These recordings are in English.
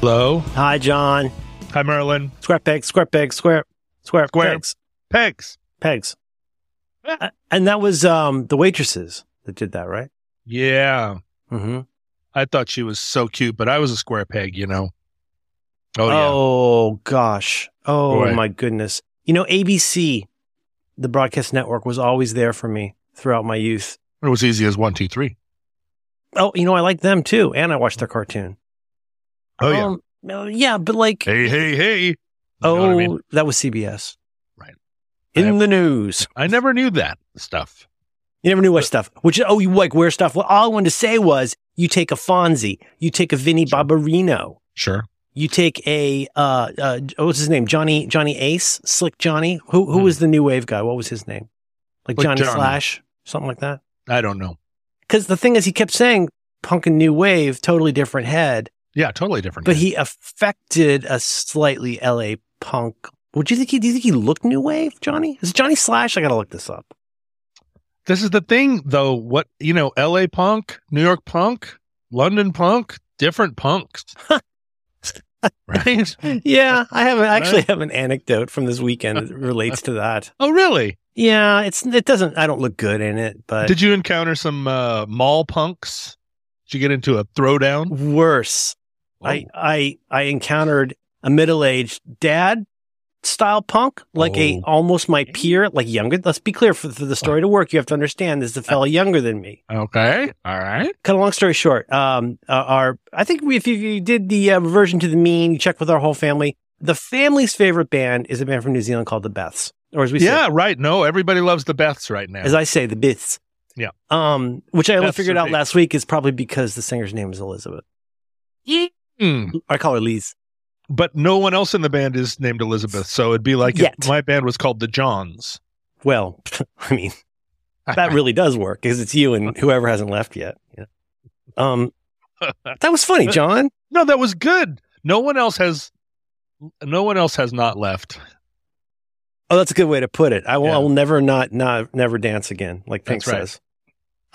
Hello. Hi, John. Hi, Merlin. Square pegs, square pegs, square, square, Square. pegs, Pegs. pegs. Uh, and that was um the waitresses that did that, right? Yeah. Mm-hmm. I thought she was so cute, but I was a square peg, you know. Oh, yeah. Oh gosh. Oh Boy. my goodness. You know, ABC, the broadcast network, was always there for me throughout my youth. It was easy as one, two, three. Oh, you know, I like them too, and I watched their cartoon. Oh, yeah. Um, uh, yeah, but like, Hey, hey, hey. You oh, I mean? that was CBS. Right. In I- the news. I never knew that stuff. You never knew what stuff. Which oh, you like where stuff. Well, all I wanted to say was you take a Fonzie, you take a Vinny Barbarino, Sure. you take a uh, uh what's his name? Johnny Johnny Ace, Slick Johnny. Who who Hmm. was the new wave guy? What was his name? Like Like Johnny, Johnny. Slash, something like that. I don't know. Because the thing is, he kept saying punk and new wave, totally different head, Yeah, totally different. but he affected a slightly L.A. punk. Would you think he? Do you think he looked new wave, Johnny? Is it Johnny Slash? I gotta look this up. this is the thing, though. What, you know, LA punk, New York punk, London punk, different punks. right? Yeah, I have I actually Right. have an anecdote from this weekend that relates to that. Oh, really? Yeah, it's it doesn't I don't look good in it, but Did you encounter some uh, mall punks? Did you get into a throwdown? worse. I Oh. I I encountered a middle-aged dad style punk, like a Oh. almost my peer, like younger. Let's be clear for, for the story to work, you have to understand this is a fella younger than me. Okay. All right. Cut a long story short, um, uh, our I think we, if you, you did the uh, reversion to the mean, you check with our whole family. The family's favorite band is a band from New Zealand called the Beths, or as we say, Yeah, right. No, everybody loves the Beths right now. as I say, the Beths. Yeah. Um, which I only Beths figured out big. last week is probably because the singer's name is Elizabeth. Hmm. I call her Lise. But no one else in the band is named Elizabeth, so it'd be like Yet. if my band was called the Johns. Well, I mean, that really does work because it's you and whoever hasn't left yet. Yeah. Um, that was funny, John. no, that was good. No one else has. No one else has not left. Oh, that's a good way to put it. I will, I will never not, not, never dance again, like Pink right. says.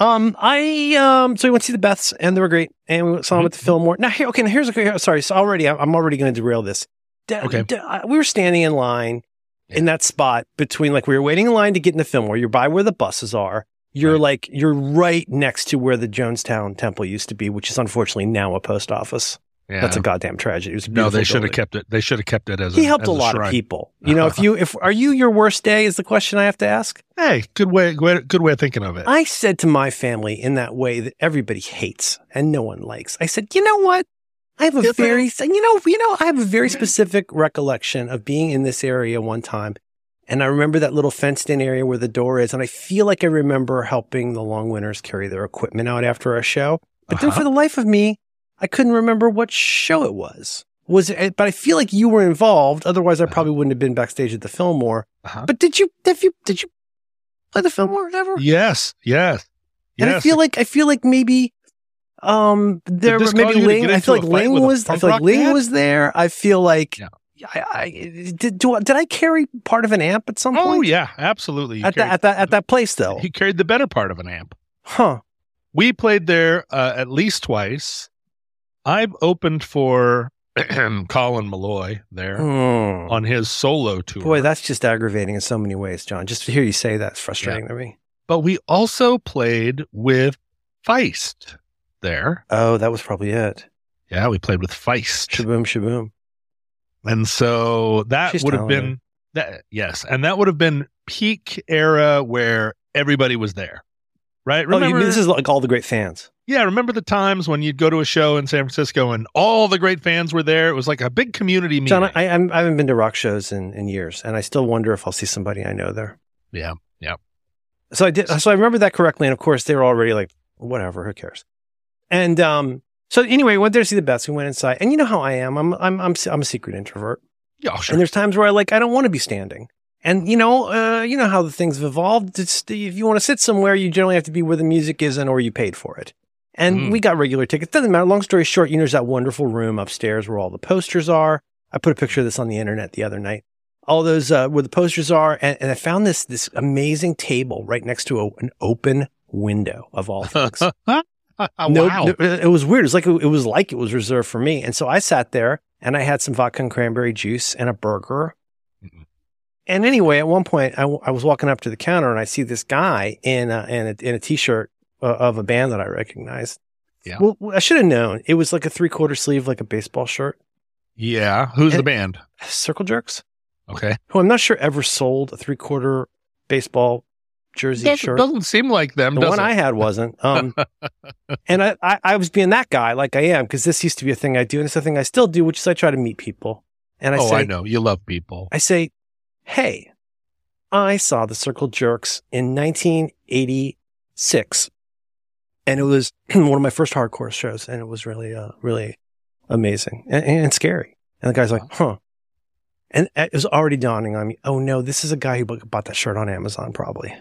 Um, I um, so we went to see the Beths and they were great, and we saw them at the Mhm. Fillmore. Now here, okay, now here's a sorry. So already, I'm already going to derail this. D- Okay. d- uh, we were standing in line Yeah. in that spot between like we were waiting in line to get in the Fillmore. You're by where the buses are. You're Right. like you're right next to where the Jonestown Temple used to be, which is unfortunately now a post office. Yeah. That's a goddamn tragedy. It was a no. They should have kept it. They should have kept it as. He a, helped as a lot shrine. of people. You know, if you if are you your worst day is the question I have to ask. Hey, good way. Good good way of thinking of it. I said to my family in that way that everybody hates and no one likes. I said, you know what? I have a Yeah, very, you know, you know, I have a very specific recollection of being in this area one time. And I remember that little fenced in area where the door is. And I feel like I remember helping the Long Winters carry their equipment out after a show. But then Uh-huh. for the life of me, I couldn't remember what show it was. Was it, but I feel like you were involved. Otherwise, I probably wouldn't have been backstage at the Fillmore. Uh-huh. But did you, did you, did you play the Fillmore ever? Yes. Yes. And Yes. I feel like I feel like maybe um there maybe Ling. I feel like Ling was. I feel like Ling was there. I feel like Yeah. I, I did. Do, I- did I carry part of an amp at some Oh point? Oh yeah, absolutely. At that carried- at that at that place though. he carried the better part of an amp. Huh. We played there uh, at least twice. I've opened for Colin Meloy there Hmm. on his solo tour. Boy, that's just aggravating in so many ways, John. Just to hear you say that's frustrating to me. but we also played with Feist there. Oh, that was probably it. Yeah, we played with Feist. Shaboom, shaboom. And so that She's would have been that yes, and that would have been peak era where everybody was there. Right? Oh, you mean this is like all the great fans. Yeah, remember the times when you'd go to a show in San Francisco and all the great fans were there? It was like a big community meeting. John, I, I'm, I haven't been to rock shows in, in years, and I still wonder if I'll see somebody I know there. yeah. Yeah. So I did. So I remember that correctly, and of course they were already like, whatever, who cares? And um, so anyway, we went there to see the best. We went inside, and you know how I am. I'm I'm I'm I'm a secret introvert, Yeah, sure. and there's times where I like I don't want to be standing. And you know, uh, you know how the things have evolved. It's, if you want to sit somewhere, you generally have to be where the music isn't, or you paid for it. And Mm. we got regular tickets. Doesn't matter. Long story short, you know, there's that wonderful room upstairs where all the posters are. I put a picture of this on the internet the other night. All those uh, where the posters are, and, and I found this this amazing table right next to a, an open window of all things. no, wow. no, it was weird. It was like it was like it was reserved for me. And so I sat there and I had some vodka and cranberry juice and a burger. And anyway, at one point, I, w- I was walking up to the counter and I see this guy in a, in a, in a t-shirt uh, of a band that I recognized. Yeah. Well, I should have known. It was like a three quarter sleeve, like a baseball shirt. yeah. Who's the band? Circle Jerks, Okay. who I'm not sure ever sold a three quarter baseball jersey Doesn't, shirt. doesn't seem like them. The does one it? I had wasn't. Um, and I, I, I was being that guy like I am because this used to be a thing I do and it's a thing I still do, which is I try to meet people. And I oh, say, I know. You love people. I say, hey, I saw the Circle Jerks in 1986, and it was one of my first hardcore shows, and it was really, uh, really amazing and, and scary. And the guy's like, huh. And it was already dawning on me. Oh no, this is a guy who bought that shirt on Amazon, probably.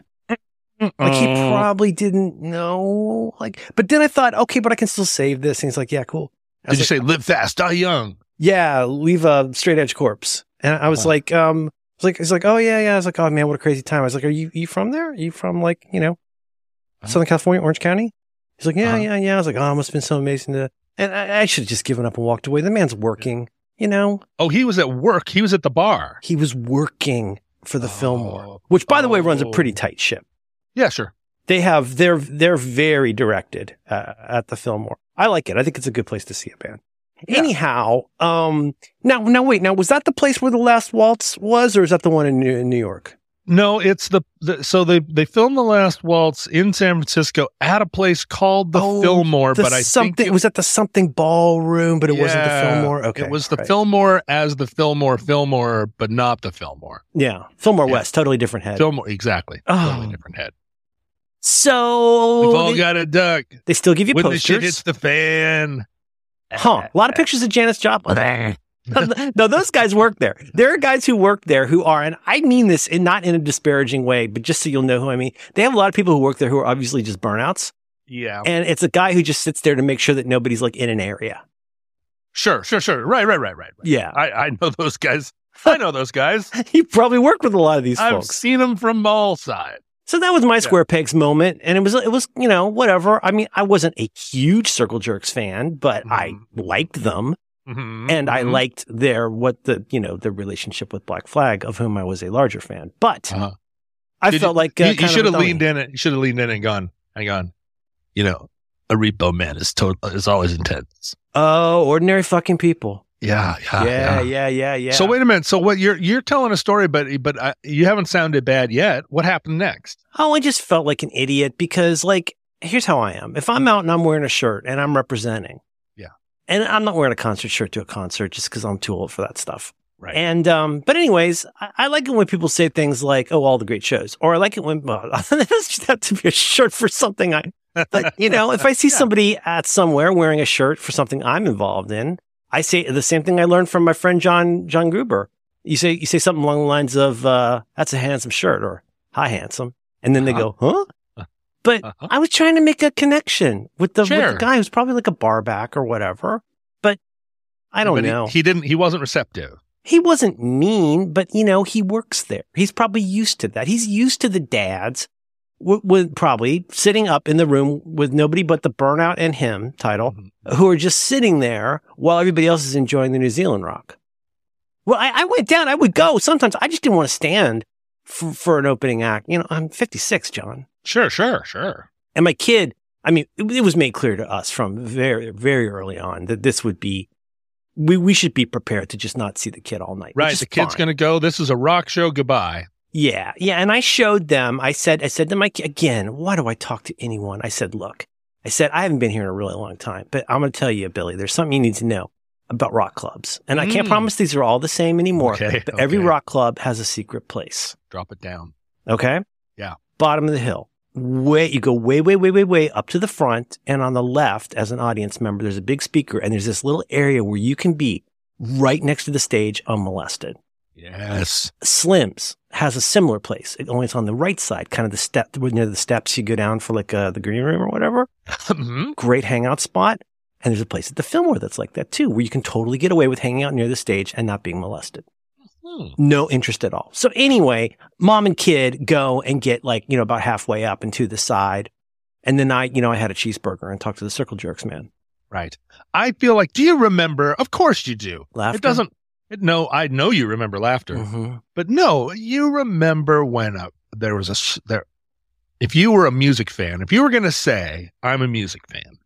Like he probably didn't know. Like, but then I thought, okay, but I can still save this. And he's like, yeah, cool. I Did you was say live fast, die young? yeah, leave a straight edge corpse. And I was Wow. like, um, I was like, he's like, oh yeah, yeah. I was like, oh man, what a crazy time. I was like, are you, you from there? Are you from like, you know, Uh-huh. Southern California, Orange County? He's like, yeah, Uh-huh. yeah, yeah. I was like, oh, it must have been so amazing to, and I, I should have just given up and walked away. The man's working, you know, Oh, he was at work. He was at the bar. he was working for the Oh. Fillmore, which by the way runs a Oh. pretty tight ship. Yeah, sure. They have they're they're very directed uh, at the Fillmore. I like it. I think it's a good place to see a band. Yeah. Anyhow, um, now now wait, now was that the place where the last waltz was, or is that the one in New, in New York? No, it's the, the so they they filmed the last waltz in San Francisco at a place called the Oh, Fillmore, The but I something think it was at the something ballroom, but it wasn't the Fillmore. Okay, it was the right. Fillmore as the Fillmore Fillmore, but not the Fillmore. Yeah, Fillmore Yeah. West, totally different head. Fillmore, exactly. Oh. Totally different head. so We've all they, got a duck. they still give you When the shit posters, hits the fan. Huh? A lot of pictures of Janis Joplin. no, those guys work there. There are guys who work there who are, and I mean this in not in a disparaging way, but just so you'll know who I mean. They have a lot of people who work there who are obviously just burnouts, Yeah. and it's a guy who just sits there to make sure that nobody's like in an area. Sure, sure, sure. Right, right, right, right. right. Yeah, I, I know those guys. I know those guys. he probably worked with a lot of these I've folks. seen them from all sides. So that was my square pegs moment, and it was it was you know whatever. I mean, I wasn't a huge Circle Jerks fan, but I Mhm. liked them, Mhm, and I mhm. liked their what the you know the relationship with Black Flag, of whom I was a larger fan. But Uh-huh. I Did felt you- like uh, you, you should have leaned in. it. You should have leaned in and gone. Hang on. You know, a repo man is total is always intense. Oh, ordinary fucking people. Yeah, yeah, yeah, yeah, yeah, yeah. So wait a minute. So what you're you're telling a story, but but uh, you haven't sounded bad yet. What happened next? Oh, I just felt like an idiot because, like, here's how I am. If I'm out and I'm wearing a shirt and I'm representing, Yeah. and I'm not wearing a concert shirt to a concert just because I'm too old for that stuff. Right. And um, but anyways, I, I like it when people say things like, "Oh, all the great shows," or I like it when well, doesn't just have to be a shirt for something I. But you know, if I see Yeah. somebody at somewhere wearing a shirt for something I'm involved in, I say the same thing I learned from my friend John John Gruber. You say you say something along the lines of, uh, "That's a handsome shirt," or "Hi, handsome," and then they Uh-huh. go, "Huh?" But Uh-huh. I was trying to make a connection with the, with the guy who's probably like a barback or whatever. But I don't But he- know. He, didn't. He wasn't receptive. He wasn't mean, but you know, he works there. He's probably used to that. He's used to the dads with probably sitting up in the room with nobody but the burnout and him title Mhm. who are just sitting there while everybody else is enjoying the New Zealand rock. Well, I, I went down. I would go. Sometimes I just didn't want to stand for, for an opening act. You know, I'm 56, John. Sure, sure, sure. And my kid, I mean, it, it was made clear to us from very, very early on that this would be, we, we should be prepared to just not see the kid all night. Right. The kid's going to go. This is a rock show. Goodbye. Yeah, yeah. And I showed them. I said, I said to my again, why do I talk to anyone? I said, look, I said I haven't been here in a really long time, but I'm going to tell you, Billy, there's something you need to know about rock clubs, and I can't Mm. promise these are all the same anymore. Okay, But every rock club has a secret place. Drop it down. Okay. Yeah. Bottom of the hill. Way you go way, way, way, way, way up to the front, and on the left, as an audience member, there's a big speaker, and there's this little area where you can be right next to the stage unmolested. Yes. Slims has a similar place. It only it's on the right side, kind of the step near the steps you go down for like uh, the green room or whatever. Mhm. Great hangout spot. And there's a place at the Fillmore that's like that too, where you can totally get away with hanging out near the stage and not being molested. Hmm. No interest at all. So anyway, mom and kid go and get like, you know, about halfway up and to the side. And then I, you know, I had a cheeseburger and talked to the circle jerks man. Right. I feel like, do you remember? Of course you do. Laughter. It doesn't, it, no, I know you remember laughter, Mhm. but no, you remember when uh there was a there, if you were a music fan, if you were going to say, I'm a music fan,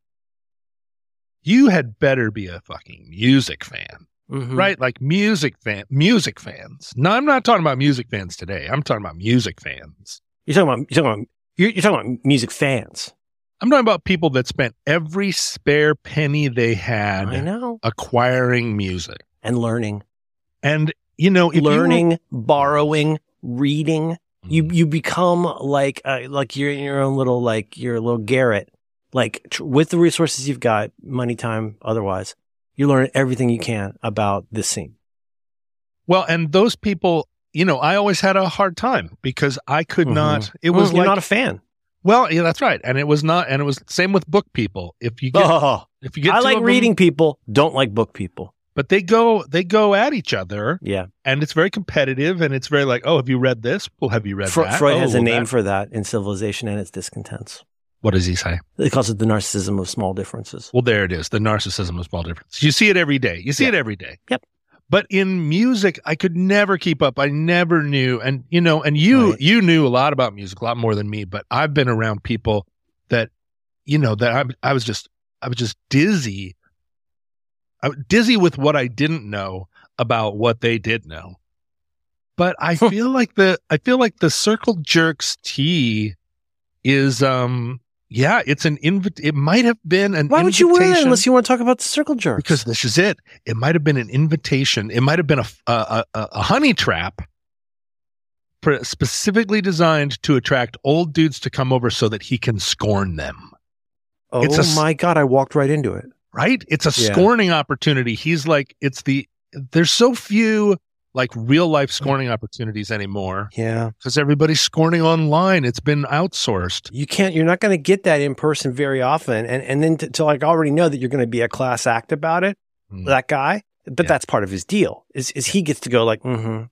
you had better be a fucking music fan, Mhm. right? Like music fan, music fans. No, I'm not talking about music fans today. I'm talking about music fans. You're talking about, you're talking about, you're, you're talking about music fans. I'm talking about people that spent every spare penny they had I know. acquiring music. And learning, And, you know, if you were- learning, borrowing, reading. You, Mm. you become like, uh, like you're in your own little, like your little garret, like tr- with the resources you've got, money, time, otherwise, you learn everything you can about this scene. Well, and those people, you know, I always had a hard time because I could Mhm. not. It was Mm, you're like, not a fan. well, yeah, that's right, and it was not, and it was same with book people. If you get, Oh, if you get, I like of them- reading people, don't like book people. But they go, they go at each other, Yeah. and it's very competitive, and it's very like, oh, have you read this? Well, have you read Fre- that? Freud Oh, has a name that- for that in Civilization and its Discontents. What does he say? He calls it the narcissism of small differences. Well, there it is, the narcissism of small differences. You see it every day. You see Yeah. it every day. Yep. But in music, I could never keep up. I never knew, and you know, and you Right. you knew a lot about music, a lot more than me. But I've been around people that, you know, that I I was just I was just dizzy, I was dizzy with what I didn't know about what they did know. But I feel like the I feel like the circle jerks tea is um yeah it's an invit it might have been an Why would you wear invitation- unless you want to talk about the circle jerks? because this is it. It might have been an invitation. It might have been a a, a, a honey trap, specifically designed to attract old dudes to come over so that he can scorn them. oh a my god, I walked right into it. Right? It's a Yeah. scorning opportunity. He's like, it's the. There's so few like real life scorning opportunities anymore Yeah, because everybody's scorning online. It's been outsourced. you can't. You're not going to get that in person very often, and and then to, to like already know that you're going to be a class act about it. Hmm. That guy, but Yeah. that's part of his deal. Is is he gets to go like, mm-hmm,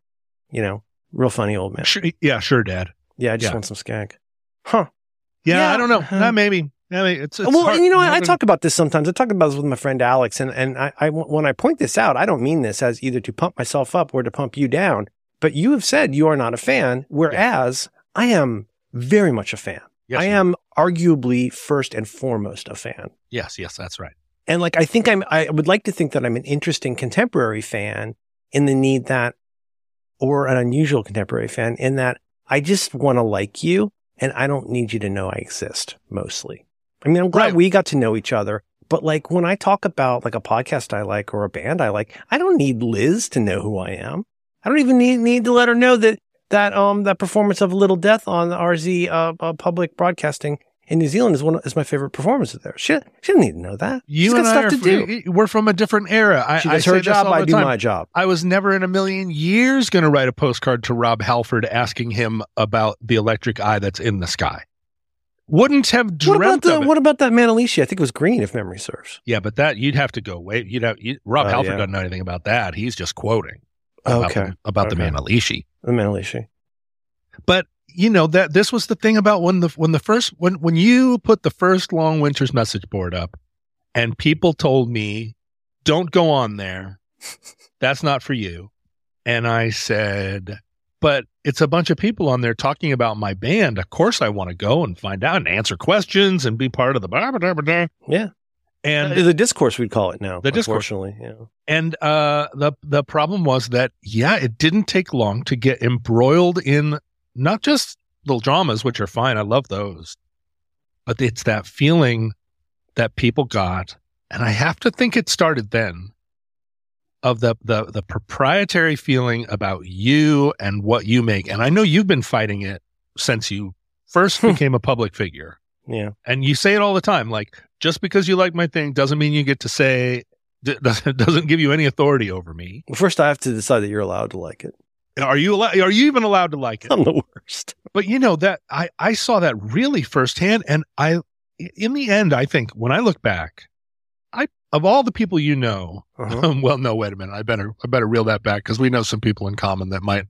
you know, real funny old man. Sure, yeah, sure, Dad. Yeah, I just Yeah. want some skank. Huh. Yeah, Yeah, I don't know. uh-huh. Nah, maybe. Yeah, maybe. It's, it's well, hard. you know, I, I talk about this sometimes. I talk about this with my friend Alex, and and I, I when I point this out, I don't mean this as either to pump myself up or to pump you down. But you have said you are not a fan, whereas I am very much a fan. Yes, I am arguably first and foremost a fan. Yes, yes, that's right. And like, I think I'm, I would like to think that I'm an interesting contemporary fan in the need that, or an unusual contemporary fan in that I just want to like you and I don't need you to know I exist mostly. I mean, I'm glad Right. we got to know each other, but like when I talk about like a podcast I like or a band I like, I don't need Liz to know who I am. I don't even need, need to let her know that, that, um, that performance of Little Death on the RZ, uh, uh public broadcasting in New Zealand is one is my favorite performance of theirs. She, she doesn't need to know that. You She's and got I stuff to do. We're from a different era. I, She I does say her job. I do time. my job. I was never in a million years going to write a postcard to Rob Halford asking him about the electric eye that's in the sky. Wouldn't have What about the of it. what about that Manalishi? I think it was green, if memory serves. yeah, but that you'd have to go wait. You'd have you, Rob Oh, Halford yeah. doesn't know anything about that. He's just quoting about Okay, the, about the Okay. Manalishi. the Manalishi. But you know that this was the thing about when the when the first when when you put the first long winters message board up, and people told me, "Don't go on there. That's not for you." And I said, "But it's a bunch of people on there talking about my band. Of course, I want to go and find out and answer questions and be part of the blah, blah, blah, blah." Yeah, And Uh, the discourse we'd call it now. The discourse. yeah. and uh, the the problem was that yeah, it didn't take long to get embroiled in not just little dramas, which are fine. I love those, but it's that feeling that people got, and I have to think it started then of the the the proprietary feeling about you and what you make. And I know you've been fighting it since you first Hmm. became a public figure. Yeah. And you say it all the time, like just because you like my thing doesn't mean you get to say doesn't doesn't give you any authority over me. Well, first I have to decide that you're allowed to like it. Are you allowed, are you even allowed to like it? I'm the worst. But you know that I I saw that really firsthand, and I in the end I think when I look back, of all the people you know, Uh-huh. well, no, wait a minute, I better I better reel that back because we know some people in common that might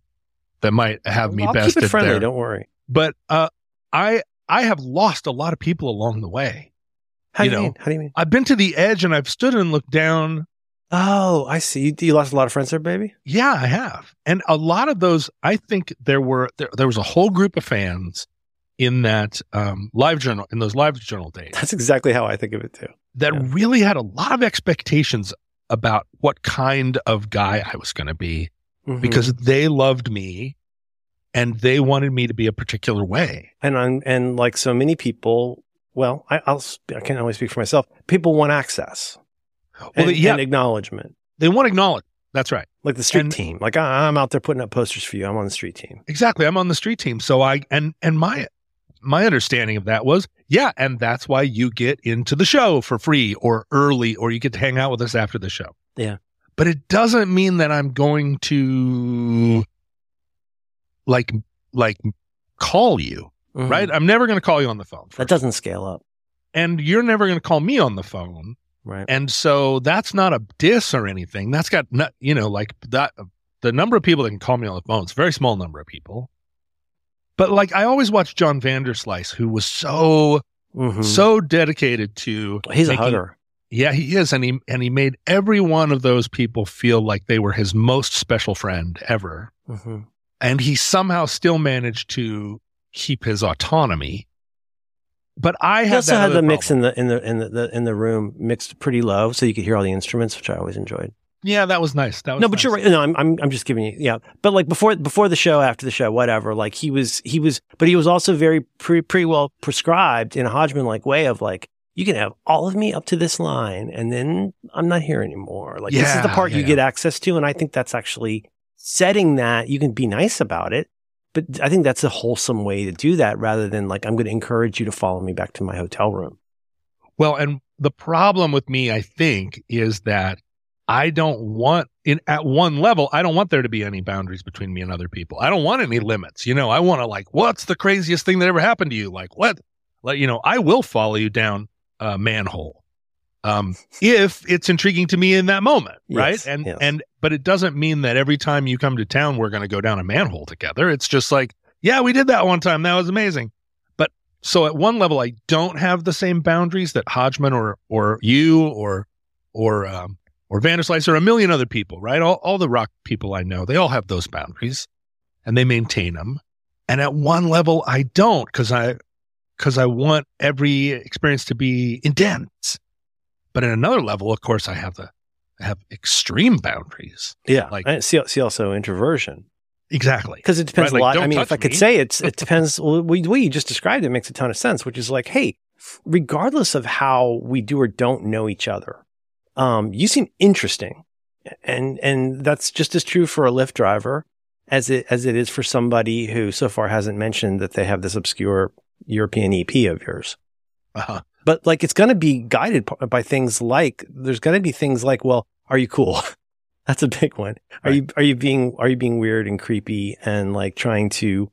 that might have me I'll keep bested it friendly. there. Don't worry. But uh, I I have lost a lot of people along the way. How You do you know, mean? How do you mean? I've been to the edge and I've stood and looked down. Oh, I see. You, you lost a lot of friends there, baby. Yeah, I have. And a lot of those, I think there were, there, there was a whole group of fans in that um, live journal, in those live journal days That's exactly how I think of it too. That Yeah. really had a lot of expectations about what kind of guy I was going to be Mhm. because they loved me and they wanted me to be a particular way. and I'm, and like so many people, well, I, I'll I can only speak for myself. People want access Well, and, they- yeah, and acknowledgement, they want acknowledgement. That's right. like the street And- team. Like I, I'm out there putting up posters for you. I'm on the street team. Exactly. I'm on the street team. So I and and my my understanding of that was, yeah, and that's why you get into the show for free or early or you get to hang out with us after the show. Yeah. But it doesn't mean that I'm going to like like call you, Mhm. right? I'm never going to call you on the phone. That doesn't scale up, and you're never going to call me on the phone. right? And so that's not a diss or anything. That's got not, you know, like that. The number of people that can call me on the phone, it's a very small number of people. But like I always watched John Vanderslice, who was so Mhm. so dedicated to He's a hugger. Yeah, he is, and he and he made every one of those people feel like they were his most special friend ever. hmm And he somehow still managed to keep his autonomy. But I had also had the mix in the in the in the, the in the room mixed pretty low, so you could hear all the instruments, which I always enjoyed. Yeah, that was nice. That was No, but you're right. No, I'm, I'm I'm just giving you yeah. But like before before the show, after the show, whatever. Like he was he was, but he was also very pre pretty well prescribed in a Hodgman like way of like you can have all of me up to this line, and then I'm not here anymore. Like this is the part yeah, you yeah. get access to, and I think that's actually setting that you can be nice about it. But I think that's a wholesome way to do that rather than like, I'm going to encourage you to follow me back to my hotel room. Well, and the problem with me, I think, is that I don't want in at one level, I don't want there to be any boundaries between me and other people. I don't want any limits. You know, I want to like, what's the craziest thing that ever happened to you? Like what? Like, you know, I will follow you down a manhole. Um, if it's intriguing to me in that moment, right? Yes, and yes. and but it doesn't mean that every time you come to town we're going to go down a manhole together. It's just like, yeah, we did that one time. That was amazing. But so at one level, I don't have the same boundaries that Hodgman or or you or or um, or Vanderslice or a million other people, right? All all the rock people I know, they all have those boundaries, and they maintain them. And at one level, I don't because I because I want every experience to be intense. But at another level, of course, I have the I have extreme boundaries. Yeah. Like- Like, see, see also introversion. Exactly. Because it depends Right, a like, lot. I mean, if I could me. say it's, it depends. well, we, we just described it makes a ton of sense, which is like, hey, regardless of how we do or don't know each other, um, you seem interesting, and and that's just as true for a Lyft driver as it as it is for somebody who so far hasn't mentioned that they have this obscure European EP of yours. Uh-huh. But like, it's going to be guided by things like there's going to be things like, well, are you cool? That's a big one. Are Right. you are you being are you being weird and creepy and like trying to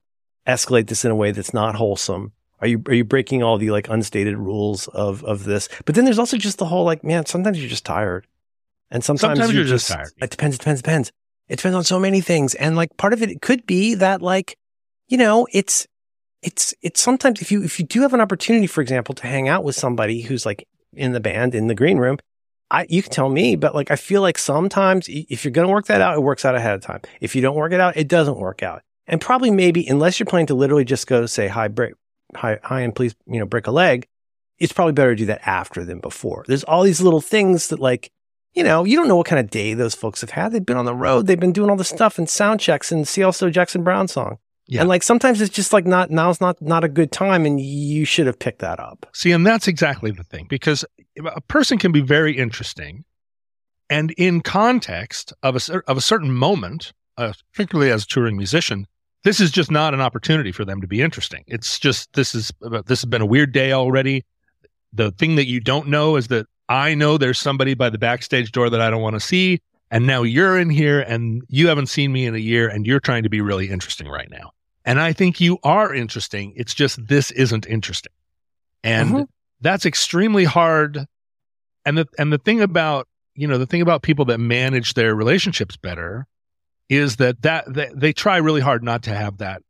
escalate this in a way that's not wholesome? Are you are you breaking all the like unstated rules of of this? But then there's also just the whole like, man, sometimes you're just tired, and sometimes, Sometimes you you're just tired. It depends. It depends. Depends. It depends on so many things, and like part of it could be that like, you know, it's it's it's sometimes if you if you do have an opportunity, for example, to hang out with somebody who's like in the band in the green room, I you can tell me, but like I feel like sometimes if you're gonna work that out, it works out ahead of time. If you don't work it out, it doesn't work out. And probably maybe unless you're planning to literally just go say hi break hi hi and please, you know, break a leg, it's probably better to do that after than before. There's all these little things that like you know, you don't know what kind of day those folks have had. They've been on the road. They've been doing all this stuff and sound checks and see also Jackson Browne song. Yeah. And like sometimes it's just like not now's not not a good time and you should have picked that up. See, and that's exactly the thing because a person can be very interesting, and in context of a of a certain moment, uh, particularly as a touring musician, this is just not an opportunity for them to be interesting. It's just this is this has been a weird day already. The thing that you don't know is that I know there's somebody by the backstage door that I don't want to see, and now you're in here and you haven't seen me in a year, and you're trying to be really interesting right now. And I think you are interesting. It's just this isn't interesting. And Mhm. that's extremely hard. And the and the thing about you know the thing about people that manage their relationships better is that that they, they try really hard not to have that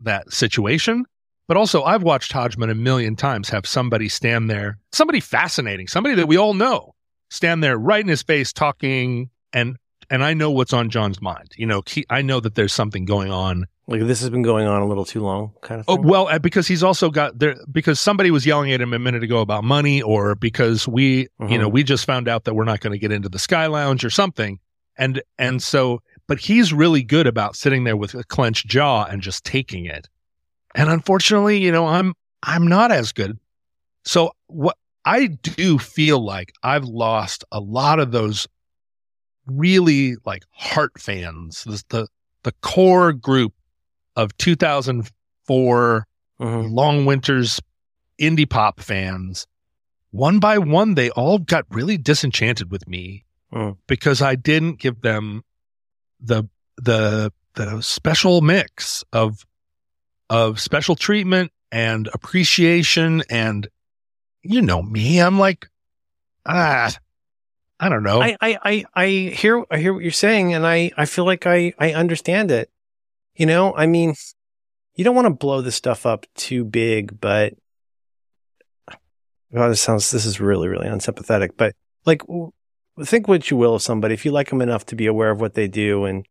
that situation. But also, I've watched Hodgman a million times have somebody stand there, somebody fascinating, somebody that we all know, stand there right in his face talking, and and I know what's on John's mind. You know, he, I know that there's something going on. Like this has been going on a little too long, kind of. Oh well, uh, because he's also got there because somebody was yelling at him a minute ago about money, or because we, you Mhm. know, we just found out that we're not going to get into the Sky Lounge or something, and and so, but he's really good about sitting there with a clenched jaw and just taking it. And unfortunately, you know, I'm I'm not as good. So what I do feel like I've lost a lot of those really like heart fans, the the, the core group of 2004 Mhm. Long Winter's indie pop fans. One by one, they all got really disenchanted with me Mm. because I didn't give them the the the special mix of of special treatment and appreciation and you know me i'm like ah i don't know I, I, I, I hear I hear what you're saying, and I, I feel like I, I understand it. You know, I mean, you don't want to blow this stuff up too big, but God, this sounds this is really really unsympathetic. But like, think what you will of somebody if you like them enough to be aware of what they do, and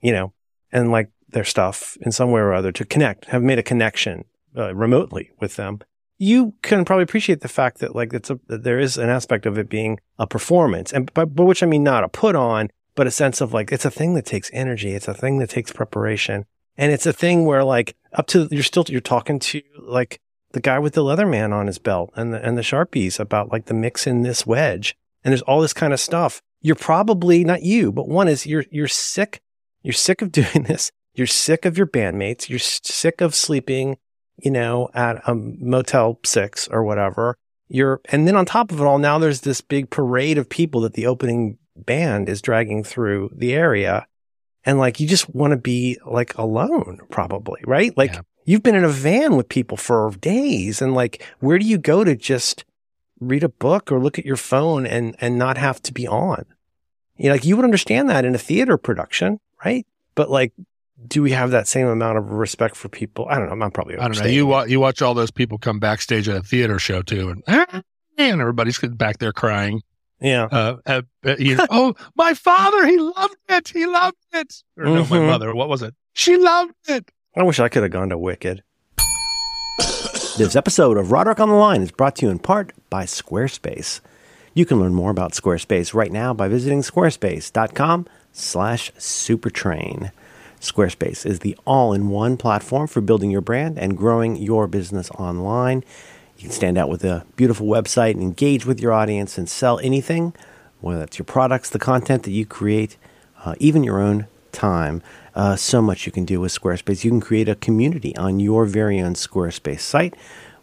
you know, and like their stuff in some way or other to connect, have made a connection uh, remotely with them. You can probably appreciate the fact that like it's a that there is an aspect of it being a performance, and by, by which I mean not a put on, but a sense of like it's a thing that takes energy, it's a thing that takes preparation, and it's a thing where like up to you're still you're talking to like the guy with the leather man on his belt and the and the sharpies about like the mix in this wedge, and there's all this kind of stuff. You're probably not you, but one is you're you're sick, you're sick of doing this. You're sick of your bandmates. You're sick of sleeping, you know, at a Motel Six or whatever. You're, and then on top of it all, now there's this big parade of people that the opening band is dragging through the area. And like, you just want to be like alone, probably, right? Like Yeah. you've been in a van with people for days. And like, where do you go to just read a book or look at your phone and, and not have to be on? You know, like you would understand that in a theater production, right? But like, do we have that same amount of respect for people? I don't know. I'm probably I don't know. You it. wa- you watch all those people come backstage at a theater show too, and and everybody's back there crying. yeah. Uh, uh, you know, oh, my father, he loved it. He loved it. Or no, my Mhm. mother. What was it? She loved it. I wish I could have gone to Wicked. This episode of Roderick on the Line is brought to you in part by Squarespace. You can learn more about Squarespace right now by visiting squarespace.com slash supertrain. Squarespace is the all-in-one platform for building your brand and growing your business online. You can stand out with a beautiful website and engage with your audience and sell anything, whether that's your products, the content that you create, uh, even your own time. Uh, so much you can do with Squarespace. You can create a community on your very own Squarespace site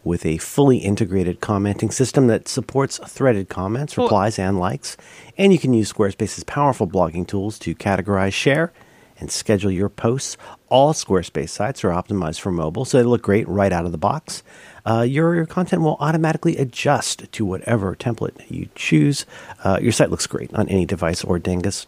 with a fully integrated commenting system that supports threaded comments, replies, and likes. And you can use Squarespace's powerful blogging tools to categorize, share, and schedule your posts. All Squarespace sites are optimized for mobile, so they look great right out of the box. Uh, your, your content will automatically adjust to whatever template you choose. Uh, your site looks great on any device or dingus.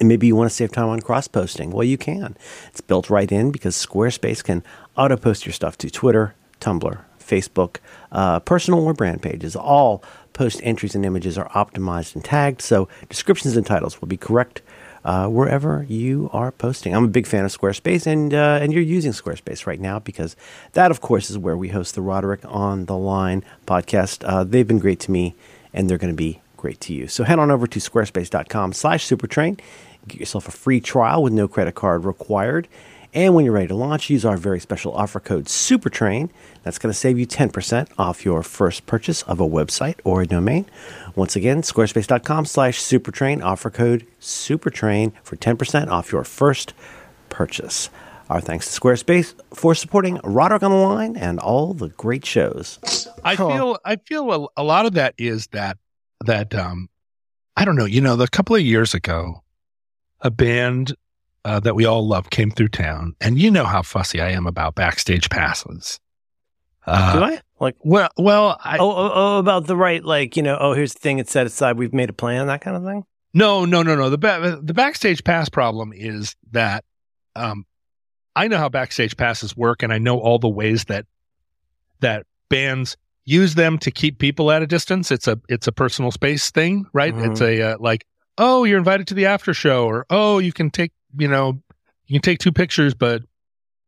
And maybe you want to save time on cross posting. Well, you can. It's built right in because Squarespace can auto post your stuff to Twitter, Tumblr, Facebook, uh, personal or brand pages. All post entries and images are optimized and tagged, so descriptions and titles will be correct uh, wherever you are posting. I'm a big fan of Squarespace, and uh, and you're using Squarespace right now because that, of course, is where we host the Roderick on the Line podcast. Uh, they've been great to me, and they're going to be great to you. So head on over to squarespace.com slash supertrain. Get yourself a free trial with no credit card required. And when you're ready to launch, use our very special offer code SUPERTRAIN. That's going to save you 10% off your first purchase of a website or a domain. Once again, squarespace.com slash supertrain, offer code SUPERTRAIN for 10% off your first purchase. Our thanks to Squarespace for supporting Roderick on the Line and all the great shows. I feel I feel a, a lot of that is that that um I don't know, you know, a couple of years ago, a band uh, that we all love came through town, and you know how fussy I am about backstage passes. Uh, Do I? Like, Well, well, I, oh, oh, oh, about the right, like, you know, oh, here's the thing, it's set aside, we've made a plan, that kind of thing? No, no, no, no. The ba- the backstage pass problem is that um, I know how backstage passes work, and I know all the ways that that bands use them to keep people at a distance. It's a it's a personal space thing, right? Mhm. It's a uh, like, oh, you're invited to the after show, or oh, you can take you know you can take two pictures, but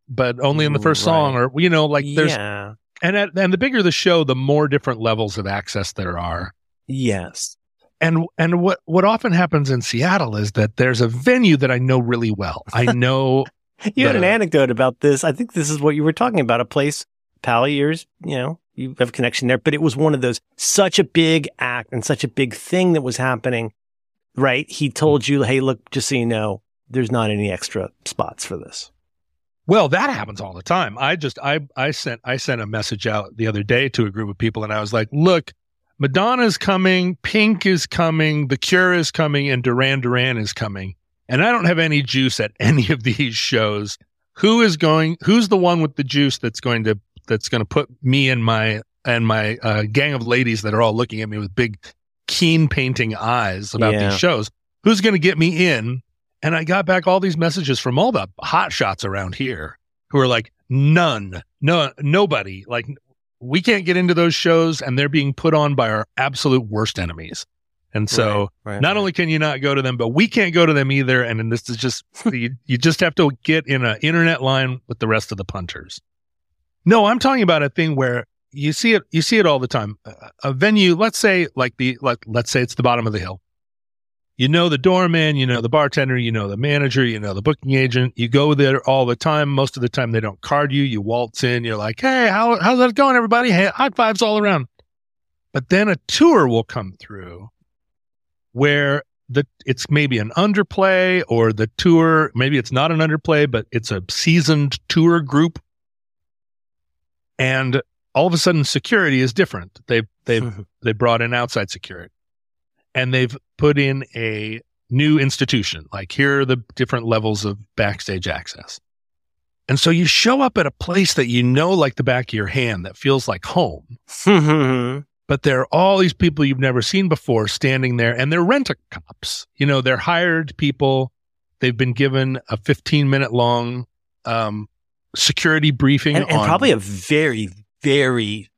but only in the first song, or you know, like there's yeah. and at, and the bigger the show, the more different levels of access there are. Yes. And and what what often happens in Seattle is that there's a venue that I know really well. I know You had an anecdote about this. I think this is what you were talking about. A place, pal of yours, you know, you have a connection there, but it was one of those such a big act and such a big thing that was happening, right? He told you, Hey, look, just so you know, there's not any extra spots for this. Well, that happens all the time. I just I I sent I sent a message out the other day to a group of people and I was like, "Look, Madonna's coming, Pink is coming, The Cure is coming and Duran Duran is coming. And I don't have any juice at any of these shows. Who is going who's the one with the juice that's going to that's going to put me and my and my uh, gang of ladies that are all looking at me with big keen painting eyes about Yeah. these shows? Who's going to get me in and I got back all these messages from all the hot shots around here who are like, none, no, nobody. Like, we can't get into those shows and they're being put on by our absolute worst enemies. And so Right, right, not right. only can you not go to them, but we can't go to them either. And then this is just, you, you just have to get in an internet line with the rest of the punters. No, I'm talking about a thing where you see it, you see it all the time. A, venue, let's say like the, like, let's say it's the bottom of the hill. You know the doorman, you know the bartender, you know the manager, you know the booking agent. You go there all the time. Most of the time they don't card you. You waltz in. You're like, hey, how, how's that going, everybody? Hey, high fives all around. But then a tour will come through where the it's maybe an underplay or the tour maybe it's not an underplay but it's a seasoned tour group and all of a sudden security is different. They've they've they brought in outside security. And they've put in a new institution. Like here are the different levels of backstage access. And so you show up at a place that you know like the back of your hand that feels like home. But there are all these people you've never seen before standing there and they're rent a cops. You know they're hired people. They've been given a 15 minute long um, security briefing and, and on probably a very, very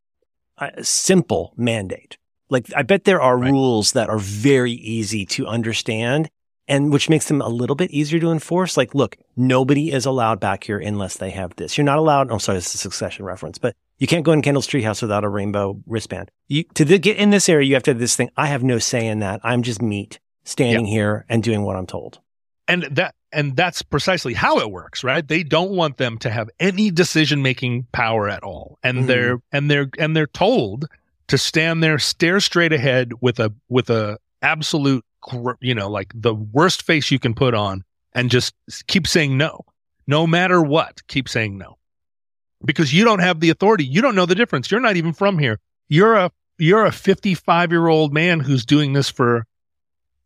uh, simple mandate. Like, I bet there are Right. rules that are very easy to understand and which makes them a little bit easier to enforce. Like, look, nobody is allowed back here unless they have this. You're not allowed. I'm sorry, it's a succession reference, but you can't go in Kendall's treehouse without a rainbow wristband. You, to the, get in this area, you have to have this thing. I have no say in that. I'm just meat standing here and doing what I'm told. And that and that's precisely how it works right? They don't want them to have any decision making power at all. And Mhm. they're and they're and they're told to stand there stare straight ahead with a with a absolute you know like the worst face you can put on and just keep saying no. No matter what keep saying no. Because you don't have the authority. You don't know the difference. You're not even from here. You're a you're a 55 year old man who's doing this for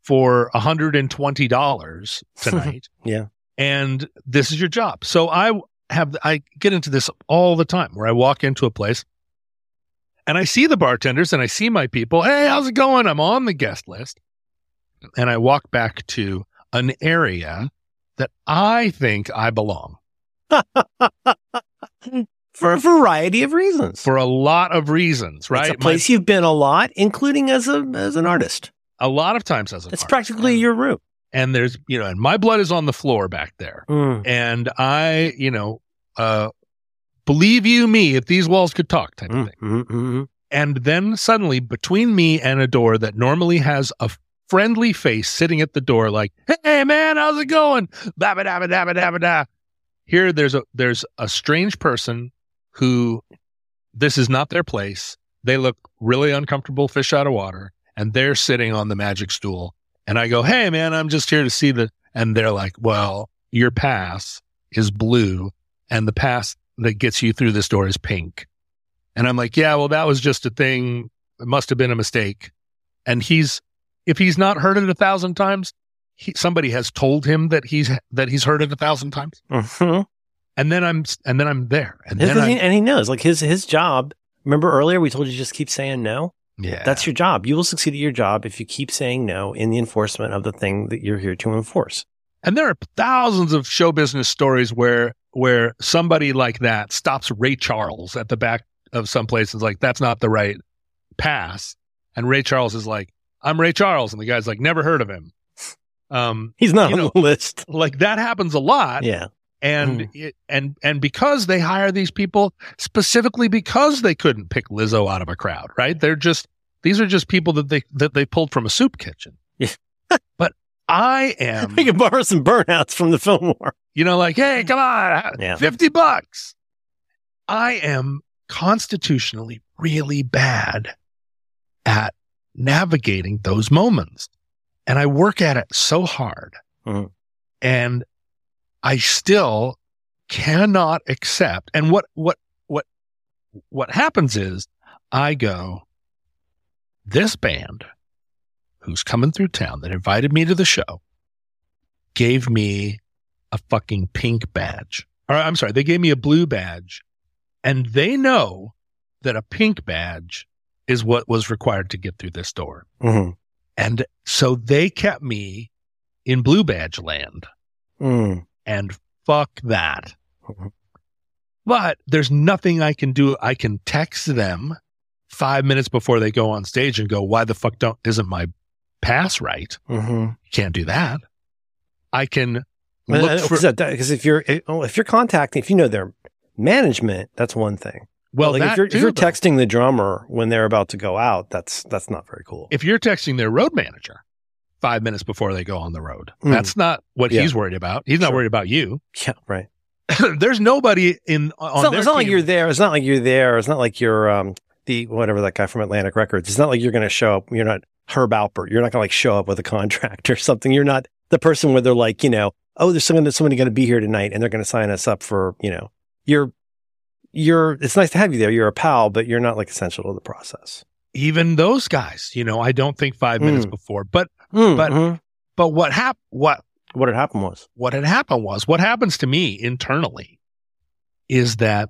for $120 tonight. Yeah. And this is your job. So I have, I get into this all the time where I walk into a place and I see the bartenders and I see my people. Hey, how's it going? I'm on the guest list. And I walk back to an area that I think I belong For a variety of reasons. for a lot of reasons, right? It's a My- place you've been a lot, including as a as an artist. A lot of times as a It's artist. practically your room. and there's, you know, and my blood is on the floor back there. and I, you know, uh, believe you me, if these walls could talk, type of thing. Mm, mm, mm, And then suddenly, between me and a door that normally has a friendly face sitting at the door, like, "Hey, man, how's it going?" Ba ba da ba da ba da ba da. Here, there's a there's a strange person who this is not their place. They look really uncomfortable, fish out of water, and they're sitting on the magic stool. And I go, "Hey, man, I'm just here to see the." And they're like, "Well, your pass is blue, and the pass that gets you through this door is pink." And I'm like, "Yeah, well, that was just a thing. It must have been a mistake." And he's, if he's not heard it a thousand times, he, somebody has told him that he's that he's heard it a thousand times. mhm. And then I'm and then I'm there, and then and, he, I'm, and he knows, like his his job. Remember earlier we told you just keep saying no. Yeah, That's your job. You will succeed at your job if you keep saying no in the enforcement of the thing that you're here to enforce. And there are thousands of show business stories where where somebody like that stops Ray Charles at the back of some places like that's not the right pass. And Ray Charles is like, I'm Ray Charles, and the guy's like, never heard of him. Um, He's not on know, the list. like that happens a lot, Yeah. and Mm. it, and and because they hire these people specifically because they couldn't pick Lizzo out of a crowd, right? They're just these are just people that they that they pulled from a soup kitchen. Yeah. but I am, We can borrow some burnouts from the Fillmore. you know, like, hey, come on, Yeah. fifty bucks. I am constitutionally really bad at navigating those moments. And I work at it so hard. Mhm. And I still cannot accept. And what, what, what, what happens is I go, this band who's coming through town that invited me to the show gave me a fucking pink badge. Or I'm sorry, they gave me a blue badge and they know that a pink badge is what was required to get through this door. Mm-hmm. And so they kept me in blue badge land Mm. and fuck that. Mhm. But there's nothing I can do. I can text them five minutes before they go on stage and go, why the fuck don't, isn't my pass right? Mm-hmm. Can't do that. I can look for, Because if you're eh, oh, if you're contacting, if you know their management, that's one thing. well, like if you're, too, if you're texting the drummer when they're about to go out, that's that's not very cool. if you're texting their road manager five minutes before they go on the road, Mm. that's not what Yeah. he's worried about. He's not worried about you. yeah, right. There's nobody in on It's not, it's not like you're there. It's not like you're there. It's not like you're um the whatever that guy from Atlantic Records. It's not like you're going to show up. You're not Herb Alpert. You're not going to like show up with a contract or something. You're not the person where they're like, you know, oh, there's someone that's somebody going to be here tonight, and they're going to sign us up for, you know, you're you're. It's nice to have you there. You're a pal, but you're not like essential to the process. even those guys. You know, I don't think five minutes Mm. before, but Mm, But- mhm. but what hap- what what had happened was, what had happened was what happens to me internally is that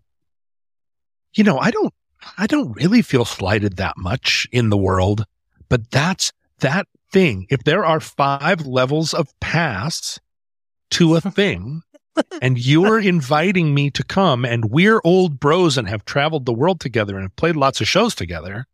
you know i don't i don't really feel slighted that much in the world but that's that thing if there are five levels of pass to a thing and you're inviting me to come and we're old bros and have traveled the world together and have played lots of shows together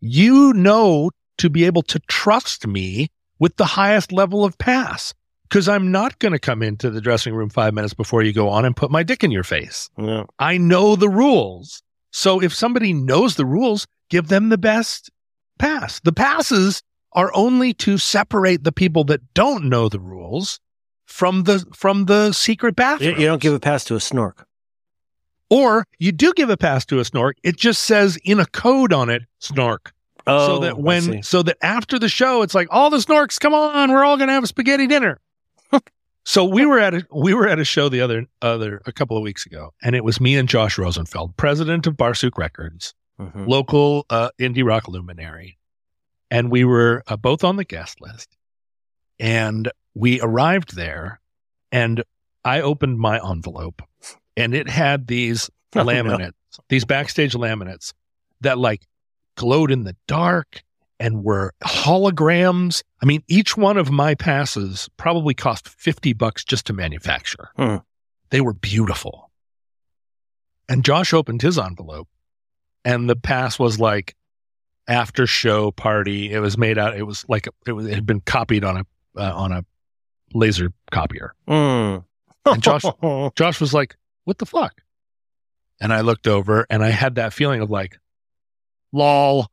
you know to be able to trust me with the highest level of pass because I'm not going to come into the dressing room five minutes before you go on and put my dick in your face. yeah. I know the rules. So if somebody knows the rules, give them the best pass. The passes are only to separate the people that don't know the rules from the from the secret bathroom. you don't give a pass to a snork. or you do give a pass to a snork. It just says in a code on it, snork. Oh, so that oh, when so that after the show it's like all the snorks come on we're all going to have a spaghetti dinner so we were at a we were at a show the other other a couple of weeks ago and it was me and Josh Rosenfeld president of Barsuk Records Mhm. local uh, indie rock luminary. And we were uh, both on the guest list. And we arrived there and I opened my envelope and it had these Oh, laminates, these backstage laminates that like glowed in the dark and were holograms. I mean, each one of my passes probably cost 50 bucks just to manufacture. Hmm. They were beautiful. And Josh opened his envelope and the pass was like after show party. It was made out, it was like, it, was, it had been copied on a, uh, on a laser copier. Mm. And Josh- Josh was like, "What the fuck?" And I looked over and I had that feeling of like, "Lol,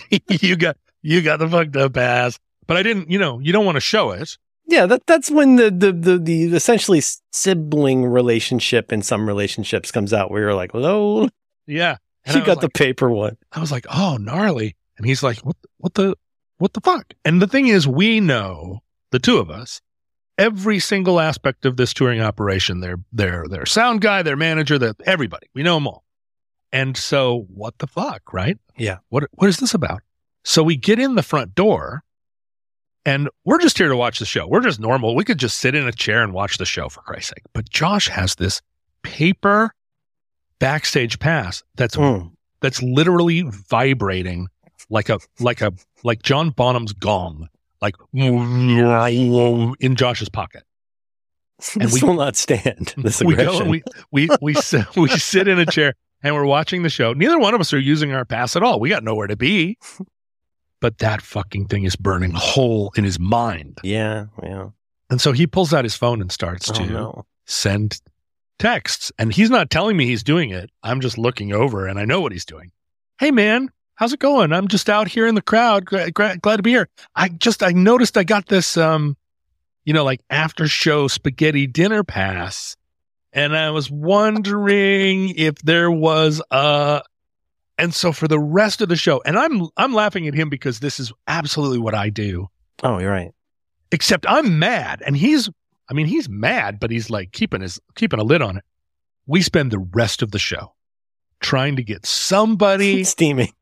you got you got the fucked up ass." But I didn't, you know, you don't want to show it. Yeah, that that's when the the the, the essentially sibling relationship in some relationships comes out where you're like, "Hello, oh. Yeah, And I you was got the paper one." I was like, "Oh, gnarly," and he's like, "What? What the? What the fuck?" And the thing is, we know the two of us every single aspect of this touring operation. Their their their sound guy, their manager, their everybody. We know them all. And so, what the fuck, right? Yeah. What what is this about? So we get in the front door, and we're just here to watch the show. We're just normal. We could just sit in a chair and watch the show for Christ's sake. But Josh has this paper backstage pass that's Mm. that's literally vibrating like a like a like John Bonham's gong, like in Josh's pocket. And this we- will not stand this We aggression. go and we we we sit, we sit in a chair and we're watching the show. Neither one of us are using our pass at all. We got nowhere to be. but that fucking thing is burning a hole in his mind. Yeah, yeah. And so he pulls out his phone and starts Oh to no. send texts. And he's not telling me he's doing it. I'm just looking over and I know what he's doing. Hey, man, how's it going? I'm just out here in the crowd. Gra- glad to be here. I just, I noticed I got this, um, you know, like after show spaghetti dinner pass. And I was wondering if there was a, and so for the rest of the show, and I'm, I'm laughing at him because this is absolutely what I do Oh, you're right. except I'm mad and he's I mean he's mad but he's like keeping his keeping a lid on it. We spend the rest of the show trying to get somebody steaming,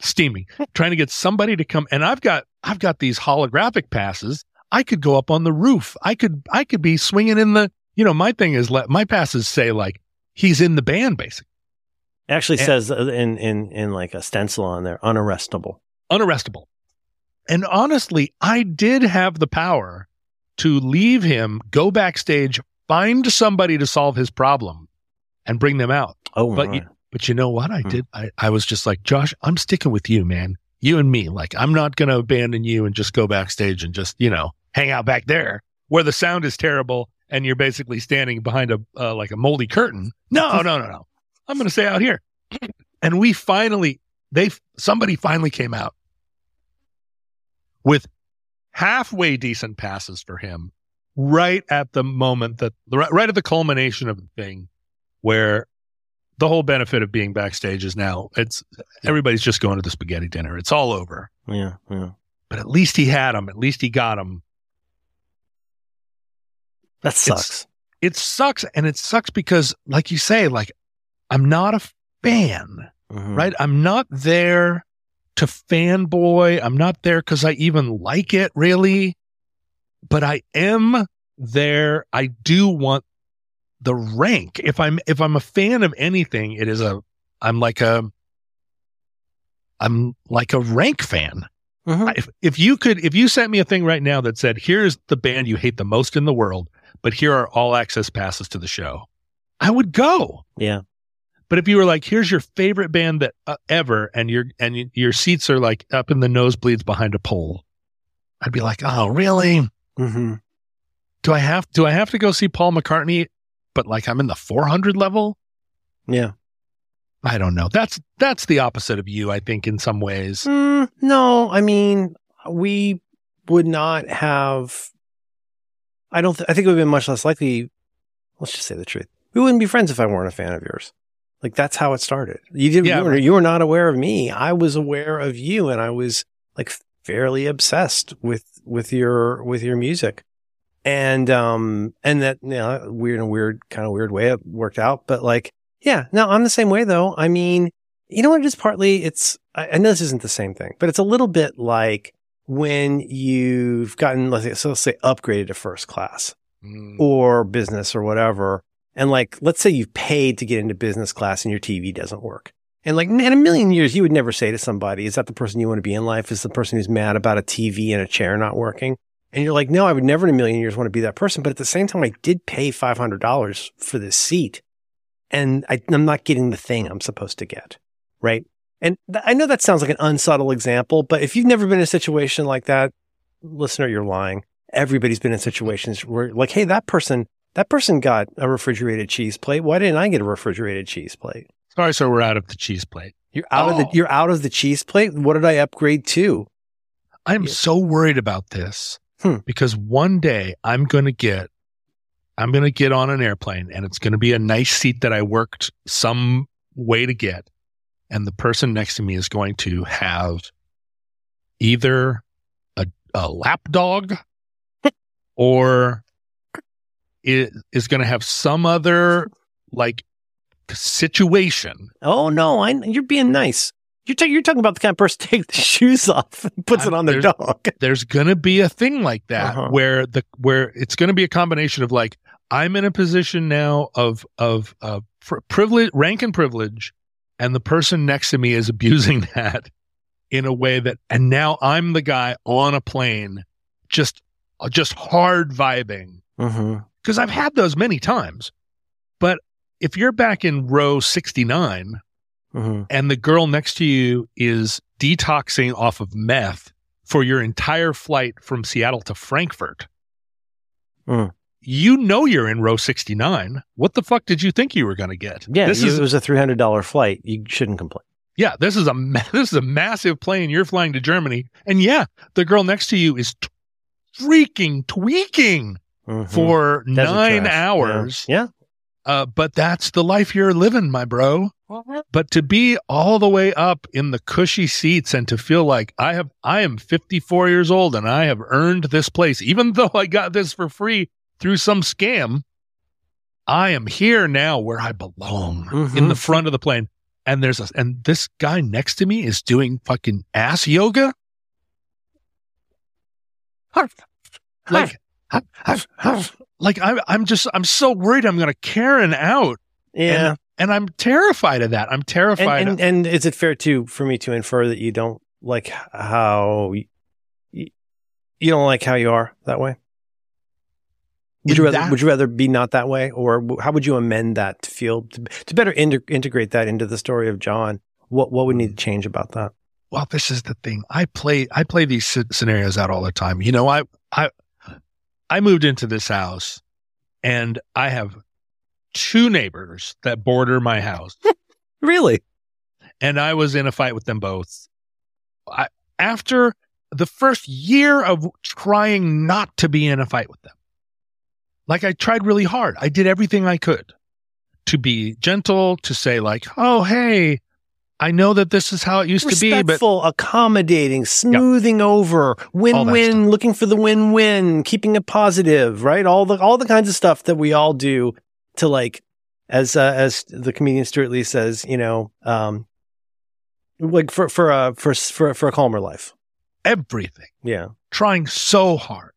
steaming, trying to get somebody to come and I've got I've got these holographic passes. I could go up on the roof. I could I could be swinging in the you know my thing is let my passes say like he's in the band basically. It actually And- says uh, in in in like a stencil on there, unarrestable. unarrestable. And honestly, I did have the power to leave him, go backstage, find somebody to solve his problem, and bring them out. Oh, But you, but you know what I Hmm. did? I, I was just like, Josh, I'm sticking with you, man. You and me. Like, I'm not going to abandon you and just go backstage and just, you know, hang out back there where the sound is terrible and you're basically standing behind a, uh, like a moldy curtain. No, no, no, no. I'm going to stay out here. And we finally, they, somebody finally came out with halfway decent passes for him right at the moment that, right right at the culmination of the thing where the whole benefit of being backstage is now it's everybody's just going to the spaghetti dinner. It's all over. yeah, yeah. But at least he had them. At least he got them. That sucks. It sucks, and it sucks because, like you say, like I'm not a fan, Mhm. right? I'm not there to fanboy. I'm not there because I even like it, really. But I am there. I do want the rank. If I'm if I'm a fan of anything, it is a I'm like a I'm like a rank fan. Mhm. If if you could if you sent me a thing right now that said here's the band you hate the most in the world, but here are all access passes to the show, I would go. Yeah. But if you were like, here's your favorite band that uh, ever, and your and y- your seats are like up in the nosebleeds behind a pole, I'd be like, oh, really? hmm Do I have do I have to go see Paul McCartney? But like I'm in the 400 level. Yeah. I don't know. That's that's the opposite of you, I think, in some ways. Mm, no, I mean, we would not have. I don't. Th- I think it would have been much less likely. Let's just say the truth. We wouldn't be friends if I weren't a fan of yours. Like that's how it started. You didn't. Yeah, you, were, you were not aware of me. I was aware of you, and I was like fairly obsessed with with your with your music. And um and that you know weird and weird kind of weird way it worked out, but like yeah, no, I'm the same way though. I mean, you know what? It is partly, it's, I, I know this isn't the same thing, but it's a little bit like when you've gotten, let's say, so let's say upgraded to first class Mm. or business or whatever. And like, let's say you've paid to get into business class and your TV doesn't work. And like in a million years, you would never say to somebody, is that the person you want to be in life? Is the person who's mad about a TV and a chair not working? And you're like, no, I would never in a million years want to be that person. But at the same time, I did pay $500 for this seat and I, I'm not getting the thing I'm supposed to get. Right. And th- I know that sounds like an unsubtle example, but if you've never been in a situation like that, listener, you're lying. Everybody's been in situations where like, Hey, that person, that person got a refrigerated cheese plate. Why didn't I get a refrigerated cheese plate? Sorry, so we're out of the cheese plate. You're out of the, Oh. you're out of the cheese plate. What did I upgrade to? I'm Yeah. so worried about this Hmm. because one day I'm going to get, I'm going to get on an airplane and it's going to be a nice seat that I worked some way to get. And the person next to me is going to have either a, a lap dog or it is going to have some other like situation. Oh no, I, you're being nice. You're, ta- you're talking about the kind of person takes the shoes off and puts I'm- it on their there's- dog. there's gonna be a thing like that Uh-huh. where the where it's gonna be a combination of like I'm in a position now of of pr- privilege, rank and privilege, and the person next to me is abusing that in a way that, and now I'm the guy on a plane, just just hard vibing Mm-hmm. because I've had those many times. But if you're back in row 69 Mhm. and the girl next to you is detoxing off of meth for your entire flight from Seattle to Frankfurt, Mm. You know you're in row 69. What the fuck did you think you were going to get? Yeah, this you- is it was a three hundred dollar flight. You shouldn't complain. yeah, this is a this is a massive plane. You're flying to Germany, and yeah, the girl next to you is t- freaking tweaking Mhm. for Desert nine trash. hours. Yeah. Uh, but that's the life you're living, my bro. But to be all the way up in the cushy seats and to feel like I have, I am 54 years old and I have earned this place, even though I got this for free through some scam. I am here now where I belong in the Mhm. front of the plane. And there's a, and this guy next to me is doing fucking ass yoga. Like, like I'm, I'm just, I'm so worried I'm going to Karen out. yeah. And I'm terrified of that. I'm terrified. And, and and is it fair to for me to infer that you don't like how you, you don't like how you are that way? Would you rather that- would you rather be not that way, or how would you amend that to feel to, to better integrate that into the story of John? What what would need to mm. change about that? well, this is the thing. I play, I play these scenarios out all the time. You know, I, I, I moved into this house and I have two neighbors that border my house Really? and I was in a fight with them both. I, after the first year of trying not to be in a fight with them, like I tried really hard. I did everything I could to be gentle, to say like, "Oh, hey, I know that this is how it used to be, but Respectful, accommodating, smoothing over, win-win, looking for the win-win, keeping it positive, right? All the all the kinds of stuff that we all do to like, as uh, as the comedian Stewart Lee says, you know, um, like for for a for for for a calmer life. everything." Yeah, trying so hard,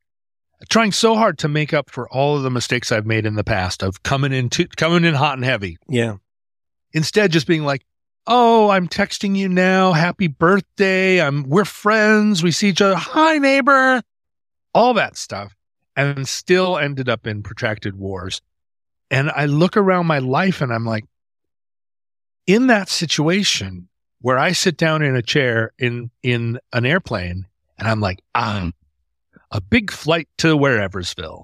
trying so hard to make up for all of the mistakes I've made in the past of coming in to, coming in hot and heavy. yeah, Instead, just being like, "Oh, I'm texting you now. Happy birthday. I'm we're friends. We see each other. Hi, neighbor." All that stuff, and still ended up in protracted wars. And I look around my life, and I'm like, in that situation where I sit down in a chair in in an airplane, and I'm like, I'm a big flight to whereversville.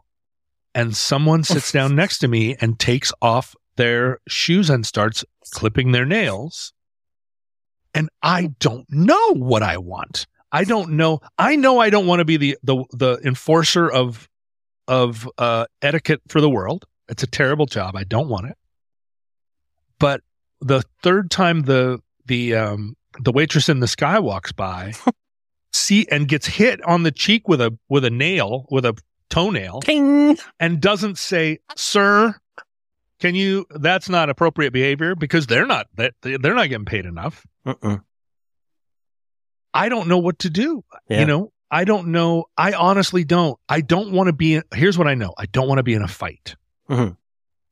And someone sits down next to me and takes off their shoes and starts clipping their nails. And i don't know what i want. I don't know. I know i don't want to be the the the enforcer of of uh etiquette for the world. It's a terrible job. I don't want it. But the third time the the um the waitress in the sky walks by see and gets hit on the cheek with a with a nail with a toenail Ting. and doesn't say sir can you that's not appropriate behavior because they're not that they're not getting paid enough Mm-mm. i don't know what to do Yeah. you know i don't know i honestly don't i don't want to be in, here's what i know i don't want to be in a fight Mhm.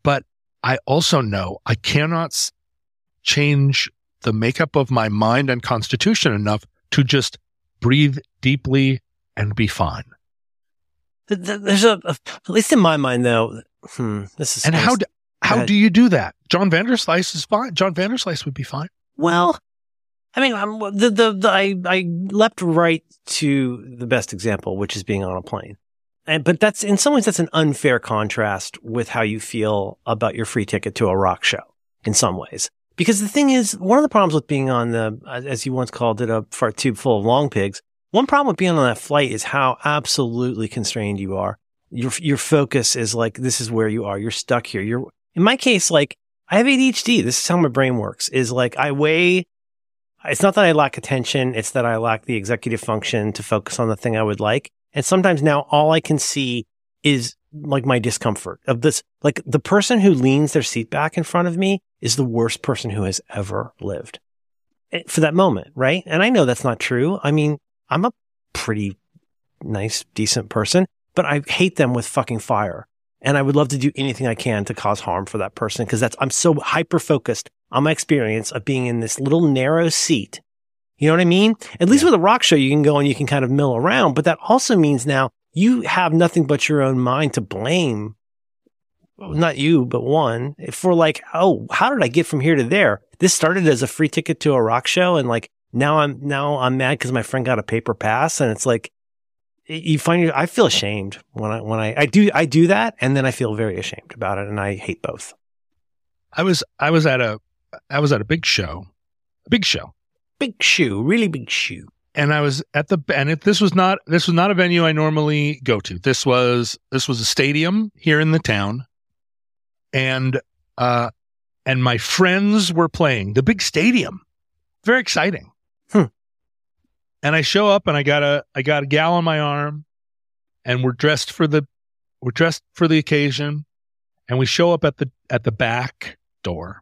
but i also know i cannot change the makeup of my mind and constitution enough to just breathe deeply and be fine. Th- th- There's a, a- at least in my mind though. Hmm, this is and how do, how do you do that? John vanderslice is fine. John vanderslice would be fine. Well, I mean, I'm, the, the the I I leapt right to the best example, which is being on a plane, and but that's in some ways that's an unfair contrast with how you feel about your free ticket to a rock show. In some ways, because the thing is, one of the problems with being on the, uh, as you once called it, a fart tube full of long pigs. One problem with being on that flight is how absolutely constrained you are. Your your focus is like this is where you are. You're stuck here. You're in my case, like I have ADHD. This is how my brain works. Is like I weigh. It's not that I lack attention. It's that I lack the executive function to focus on the thing I would like. And sometimes now all I can see is like my discomfort of this. Like the person who leans their seat back in front of me is the worst person who has ever lived Eh, for that moment. Right. And I know that's not true. I mean, I'm a pretty nice, decent person, but I hate them with fucking fire. And I would love to do anything I can to cause harm for that person because that's, I'm so hyper focused on my experience of being in this little narrow seat. You know what I mean? At least Yeah. with a rock show, you can go and you can kind of mill around, but that also means now you have nothing but your own mind to blame. Not you, but one for like, oh, how did I get from here to there? this started as a free ticket to a rock show, and like now I'm now I'm mad because my friend got a paper pass, and it's like you find your, I feel ashamed when I when I I do I do that, and then I feel very ashamed about it, and I hate both. I was I was at a I was at a big show, a big show, big shoe, really big shoe. And I was at the and it, this was not this was not a venue I normally go to. This was this was a stadium here in the town, and uh, and my friends were playing the big stadium. Very exciting. Hmm. And I show up and I got a I got a gal on my arm, and we're dressed for the we're dressed for the occasion, and we show up at the at the back door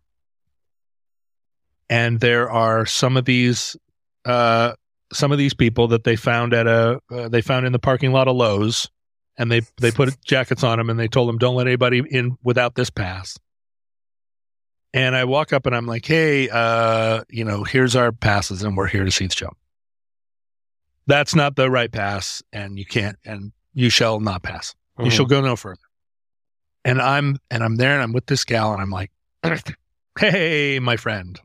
and there are some of these uh, some of these people that they found at a uh, they found in the parking lot of Lowe's, and they they put jackets on them and they told them don't let anybody in without this pass. And I walk up and I'm like, hey, uh, you know, here's our passes and we're here to see the show. That's not the right pass, and you can't, and you shall not pass. You shall go no further. And I'm and I'm there and I'm with this gal and I'm like, hey, my friend,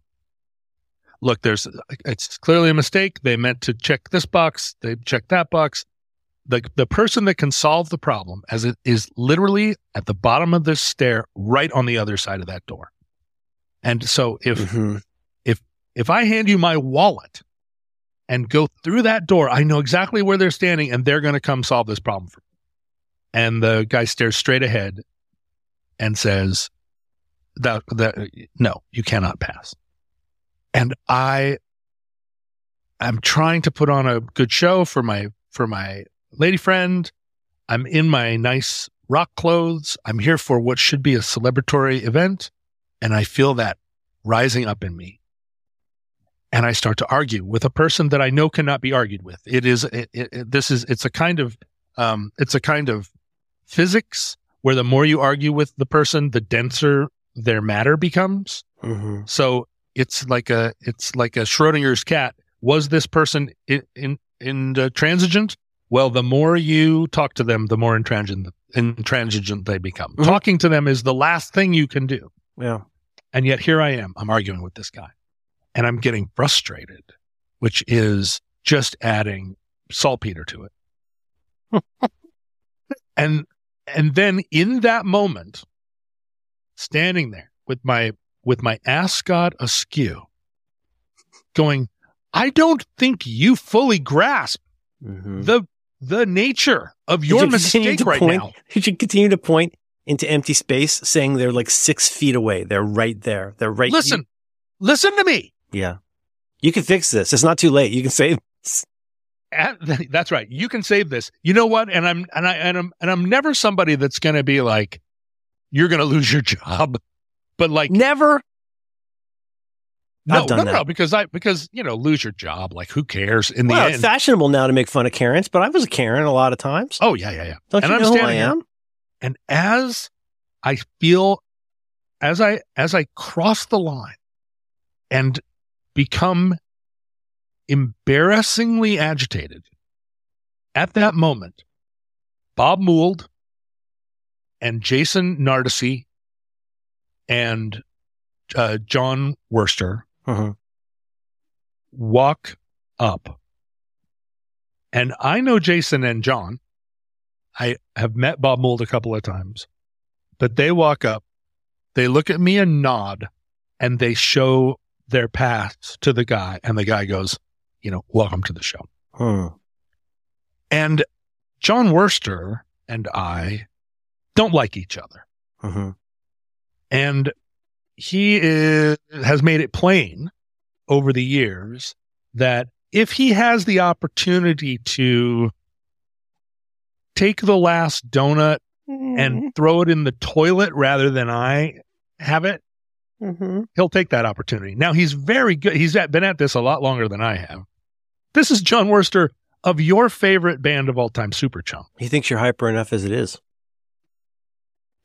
look, there's it's clearly a mistake. They meant to check this box, they checked that box. The the person that can solve the problem as it is literally at the bottom of this stair, right on the other side of that door. And so if Mm-hmm. if if I hand you my wallet and go through that door, I know exactly where they're standing and they're going to come solve this problem for me. And the guy stares straight ahead and says, that, that no, you cannot pass. And I I'm trying to put on a good show for my for my lady friend. I'm in my nice rock clothes. I'm here for what should be a celebratory event. And I feel that rising up in me. And I start to argue with a person that I know cannot be argued with. It is, it, it, this is, it's a kind of, um, it's a kind of physics where the more you argue with the person, the denser their matter becomes. Mm-hmm. So it's like a it's like a Schrodinger's cat. Was this person in in, in uh, transigent? Well, the more you talk to them, the more intransigent intransigent they become. Mhm. Talking to them is the last thing you can do. Yeah. And yet here I am. I'm arguing with this guy, and I'm getting frustrated, which is just adding saltpeter to it. and and then in that moment, standing there with my with my ascot askew, going, I don't think you fully grasp Mm-hmm. the the nature of your you mistake right point- now. You should continue to point into empty space, saying they're like six feet away. They're right there. They're right. Listen, listen to me. yeah. You can fix this. It's not too late. You can save. this. At- that's right. You can save this. You know what? And I'm and I and I'm and I'm never somebody that's going to be like, you're going to lose your job. But like, Never. no, I've done no, no, that. because I because you know, lose your job. Like, who cares in the Well, it's fashionable now to make fun of Karens, but I was a Karen a lot of times. oh yeah, yeah, yeah. Don't and you I'm know who I standing here. am? And as I feel, as I as I cross the line and become embarrassingly agitated, at that moment, Bob Mould and Jason Narducy and uh, Jon Wurster Mhm. walk up. And I know Jason and John. I have met Bob Mould a couple of times, but they walk up, they look at me and nod, and they show their pass to the guy. And the guy goes, you know, welcome to the show. And Jon Wurster and I don't like each other. Mhm. And he is, has made it plain over the years that if he has the opportunity to take the last donut and throw it in the toilet rather than I have it, Mhm. he'll take that opportunity. Now he's very good. He's at, been at this a lot longer than I have. This is Jon Wurster of your favorite band of all time, Superchunk. he thinks you're hyper enough as it is.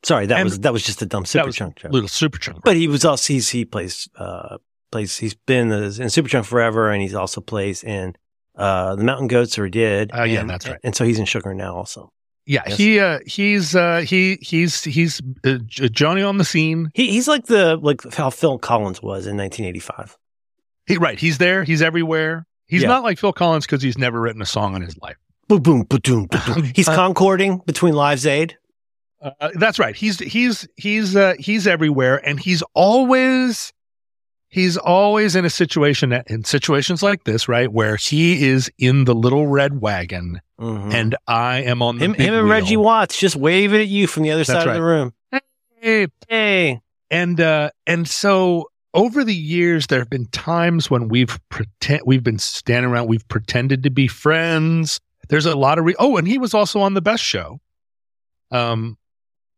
Sorry, that And- was that was just a dumb Superchunk joke. Little Superchunk. But he was also he's, he plays uh plays he's been in Superchunk forever, and he's also plays in uh the Mountain Goats, or he did. Oh, yeah, and- that's right. And so he's in Sugar now also. Yeah, Yes. he uh, he's uh, he he's he's uh, Johnny on the scene. He, he's like the like how Phil Collins was in 1985. He right, he's there. He's everywhere. He's Yeah. not like Phil Collins because he's never written a song in his life. Boom, boom, ba-doom, ba-doom. He's Uh, concording between Lives Aid. Uh, that's right. He's he's he's uh, he's everywhere, and he's always he's always in a situation that, in situations like this, right, where he is in the little red wagon, Mhm. and I am on the him, him and. Reggie Watts just waving at you from the other That's side right. of the room. Hey, Hey, and uh and so over the years there have been times when we've pretend we've been standing around we've pretended to be friends there's a lot of re- oh and he was also on the best show um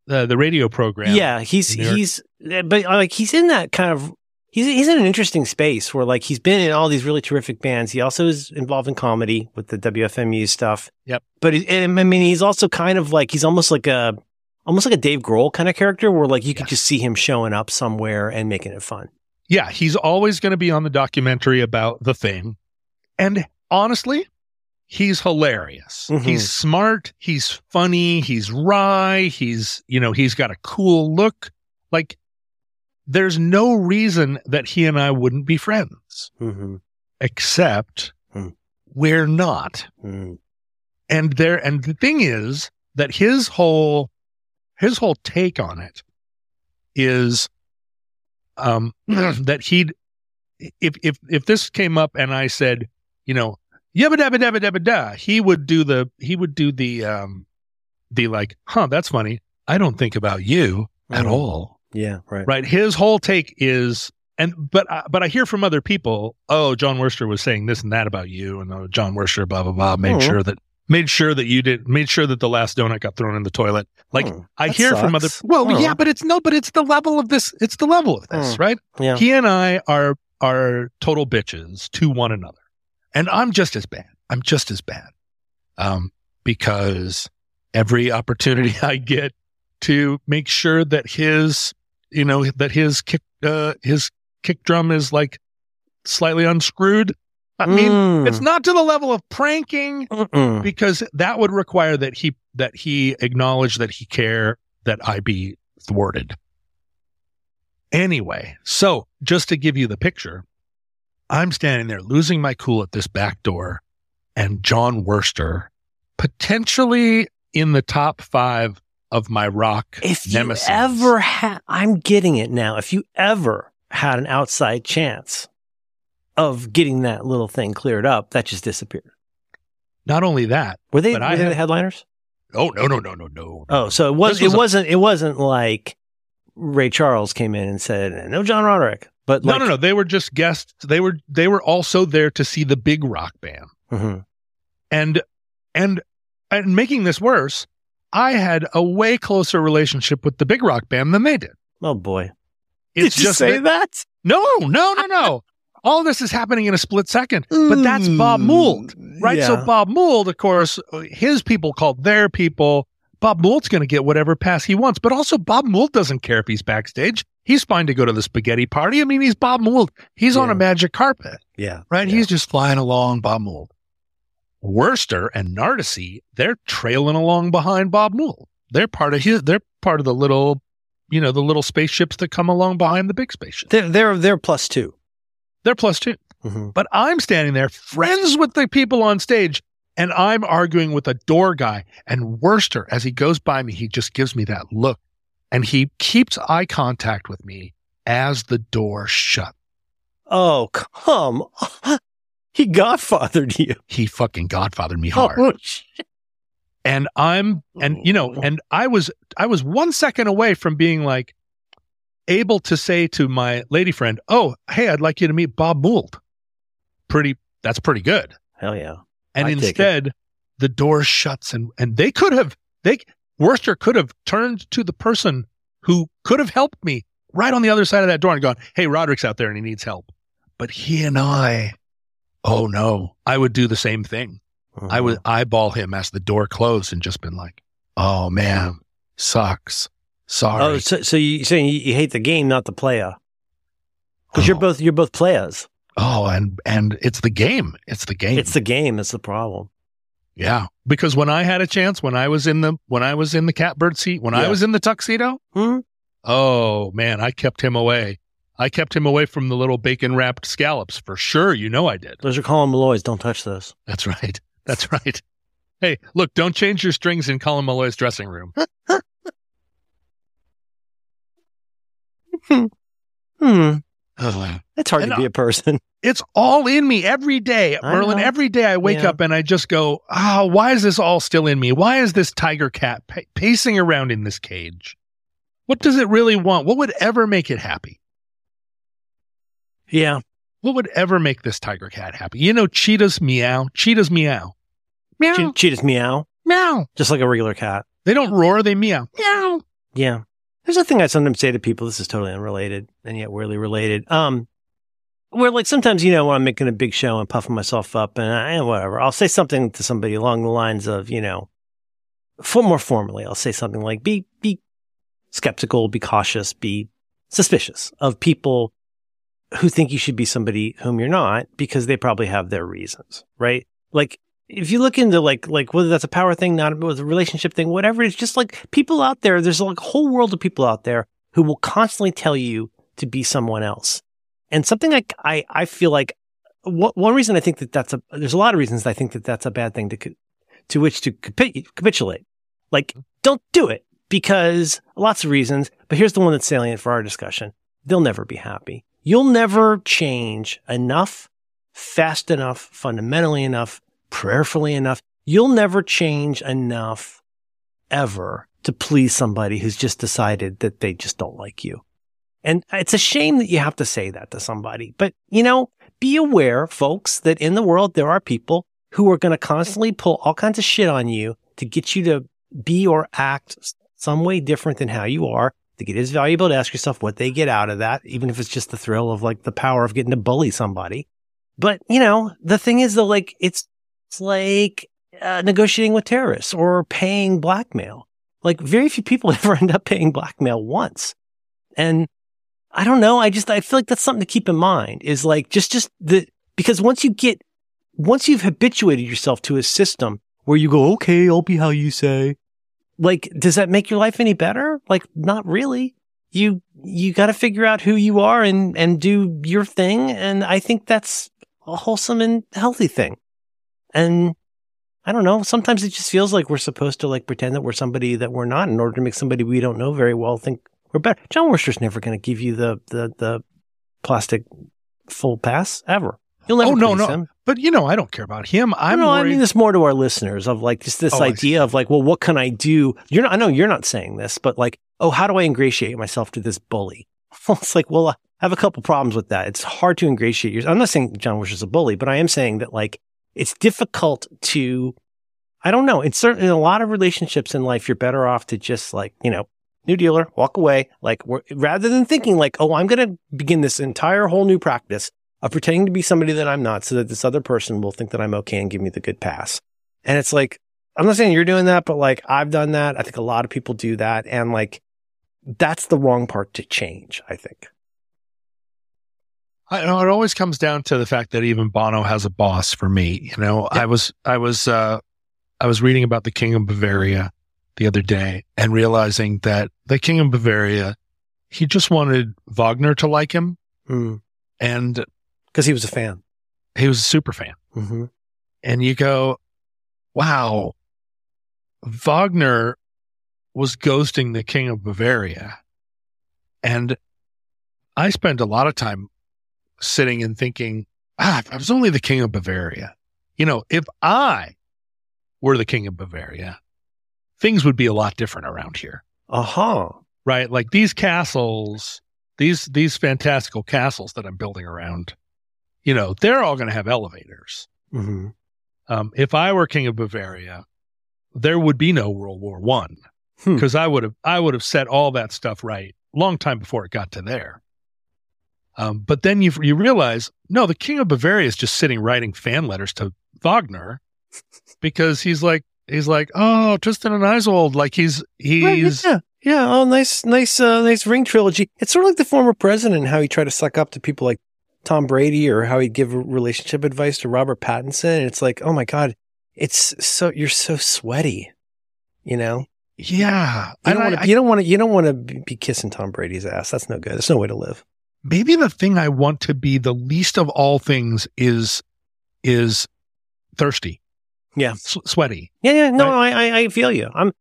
the the radio program yeah, he's in New York. he's eh, but uh, like he's in that kind of he's he's in an interesting space where like he's been in all these really terrific bands. He also is involved in comedy with the WFMU stuff. Yep. But he, and, I mean, he's also kind of like he's almost like a almost like a Dave Grohl kind of character, where like you could just see him showing up somewhere and making it fun. yeah he's always going to be on the documentary about the thing and honestly he's hilarious Mhm. he's smart he's funny he's wry he's you know he's got a cool look like there's no reason that he and i wouldn't be friends Mm-hmm. except Hmm. we're not. Mm. And there, and the thing is that his whole, his whole take on it is, um, that he'd, if, if, if this came up and I said, you know, yabba dabba dabba dabba da, he would do the, he would do the, um, the like, huh, that's funny. I don't think about you at Mhm. all Yeah, right. right his whole take is and but I, but i hear from other people oh Jon Wurster was saying this and that about you and oh, Jon Wurster blah blah blah made Oh. sure that made sure that you did made sure that the last donut got thrown in the toilet like Hmm, i hear from other well Oh. yeah but it's no but it's the level of this it's the level of this Hmm. right yeah. he and i are are total bitches to one another and i'm just as bad i'm just as bad um because every opportunity i get to make sure that his you know that his kick uh his kick drum is like slightly unscrewed i mean Mm. it's not to the level of pranking Mm-mm. because that would require that he that he acknowledge that he care that I be thwarted. Anyway, so just to give you the picture, I'm standing there losing my cool at this back door, and Jon Wurster, potentially in the top five of my rock If you nemesis. ever had, I'm getting it now. If you ever had an outside chance of getting that little thing cleared up, that just disappeared. not only that, Were they, were they the headliners? oh no no no no no Oh, so it was, was it a- wasn't it wasn't like Ray Charles came in and said no John Roderick, but no like, no no. They were just guests. They were they were also there to see the big rock band. Mhm. and and and making this worse i had a way closer relationship with the big rock band than they did. Oh boy, it's did you just say that- that? no no no no. All this is happening in a split second. But that's bob mould right? So bob mould of course his people called their people. Bob mould's going to get whatever pass he wants. But also bob mould doesn't care if he's backstage he's fine to go to the spaghetti party i mean he's bob mould he's on a magic carpet yeah, right? Yeah. He's just flying along Bob Mould. Wurster and Narducy, they're trailing along behind Bob Mould. They're part of his. They're part of the little, you know, the little spaceships that come along behind the big spaceship. they're they're they're plus 2 They're plus two. Mhm. But I'm standing there, friends with the people on stage, and I'm arguing with a door guy. And Wurster, as he goes by me, he just gives me that look, and he keeps eye contact with me as the door shut. Oh come, on. he godfathered you. He fucking godfathered me hard. Oh, and i'm and you know and i was i was one second away from being like able to say to my lady friend oh hey i'd like you to meet bob mould pretty that's pretty good hell yeah. and I'd instead the door shuts and and they could have they Wurster could have turned to the person who could have helped me right on the other side of that door and gone hey roderick's out there and he needs help but he and i oh no i would do the same thing I would mm-hmm. eyeball him as the door closed and just been like, "Oh man, mm-hmm. sucks. Oh, Sorry." Oh, so, so you saying you, you hate the game, not the player? Because you're Oh. both you're both players. oh, and and it's the game. It's the game. It's the game It's the problem. Yeah, because when I had a chance, when I was in the when I was in the catbird seat, when I was in the tuxedo, Hmm? oh man, I kept him away. I kept him away from the little bacon wrapped scallops for sure. You know I did. Those are Colin Meloy's. Don't touch those. That's right. That's right. Hey, look, don't change your strings in Colin Meloy's dressing room. Hmm. It's hard And to be a person. it's all in me every day, I Merlin. know. Every day I wake Yeah. up and I just go, "Ah, why is this all still in me? Why is this tiger cat pa- pacing around in this cage? What does it really want? What would ever make it happy? Yeah. What would ever make this tiger cat happy? You know, cheetahs meow. Cheetahs meow. Meow. Che- cheetahs meow, meow. just like a regular cat. They don't roar. They meow. Meow. Yeah. There's a thing I sometimes say to people. This is totally unrelated and yet weirdly related. Um, where like sometimes, you know, when I'm making a big show and puffing myself up and I, whatever, I'll say something to somebody along the lines of, you know, for more formally, I'll say something like, be, be skeptical, be cautious, be suspicious of people who think you should be somebody whom you're not because they probably have their reasons, right? Like, if you look into like like whether that's a power thing, not a, a relationship thing, whatever, it's just like people out there. There's like a whole world of people out there who will constantly tell you to be someone else. And something like I I feel like one reason I think that that's a there's a lot of reasons I think that that's a bad thing to to which to capi- capitulate. Like don't do it because lots of reasons. But here's the one that's salient for our discussion: they'll never be happy. You'll never change enough, fast enough, fundamentally enough prayerfully enough, you'll never change enough ever to please somebody who's just decided that they just don't like you. And it's a shame that you have to say that to somebody. But, you know, be aware, folks, that in the world there are people who are going to constantly pull all kinds of shit on you to get you to be or act some way different than how you are. I think it is valuable to ask yourself what they get out of that, even if it's just the thrill of like the power of getting to bully somebody. But, you know, the thing is though, like it's, it's like uh, negotiating with terrorists or paying blackmail. Like very few people ever end up paying blackmail once. And I don't know. I just, I feel like that's something to keep in mind is like just, just the, because once you get, once you've habituated yourself to a system where you go, okay, I'll be how you say, like, does that make your life any better? Like, not really. You, you got to figure out who you are and, and do your thing. And I think that's a wholesome and healthy thing. And I don't know. Sometimes it just feels like we're supposed to like pretend that we're somebody that we're not in order to make somebody we don't know very well think we're better. Jon Wurster's never going to give you the, the, the plastic full pass ever. You'll never Oh, no, no. him. But you know, I don't care about him. I'm no, I mean this more to our listeners of like just this Oh, idea of like, well, what can I do? You're not, I know you're not saying this, but like, oh, how do I ingratiate myself to this bully? It's like, well, I have a couple problems with that. It's hard to ingratiate yourself. I'm not saying John Wish is a bully, but I am saying that like, it's difficult to, I don't know. It's certain in a lot of relationships in life, you're better off to just like, you know, new dealer, walk away. Like, rather than thinking like, oh, I'm going to begin this entire whole new practice of pretending to be somebody that I'm not so that this other person will think that I'm okay and give me the good pass. And it's like, I'm not saying you're doing that, but like I've done that. I think a lot of people do that. And like, that's the wrong part to change, I think. I know it always comes down to the fact that even Bono has a boss for me. You know, I was, I was, uh, I was reading about the King of Bavaria the other day and realizing that the King of Bavaria, he just wanted Wagner to like him. Mm. And Cause he was a fan. he was a super fan. Mm-hmm. And you go, wow, Wagner was ghosting the King of Bavaria. And I spent a lot of time sitting and thinking, ah, if I was only the King of Bavaria, you know, if I were the King of Bavaria, things would be a lot different around here, Uh huh. right? Like these castles, these, these fantastical castles that I'm building around, you know, they're all going to have elevators. Mm-hmm. Um, if I were king of Bavaria, there would be no World War One Hmm. because I would have I would have set all that stuff right long time before it got to there. Um, but then you you realize no, the king of Bavaria is just sitting writing fan letters to Wagner because he's like he's like oh Tristan and Isolde like he's he's yeah. Yeah. Oh, nice, nice, uh, nice ring trilogy. It's sort of like the former president, how he tried to suck up to people like Tom Brady or how he'd give relationship advice to Robert Pattinson. And it's like, oh my God, it's so you're so sweaty, you know. Yeah. You don't, wanna, you don't want to. You don't want to be kissing Tom Brady's ass. That's no good. That's no way to live. Maybe the thing I want to be the least of all things is is thirsty. Yeah. S- sweaty. Yeah, yeah. No, I, I, I feel you. I'm.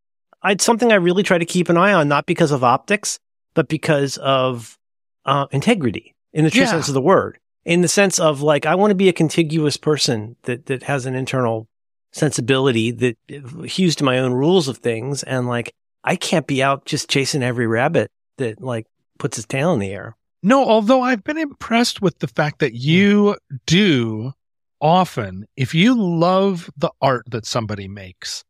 I, it's something I really try to keep an eye on, not because of optics, but because of uh, integrity in the true Yeah. sense of the word. In the sense of like, I want to be a contiguous person that that has an internal sensibility that hews to my own rules of things, and like, I can't be out just chasing every rabbit that like puts his tail in the air. No, although I've been impressed with the fact that you do often, if you love the art that somebody makes,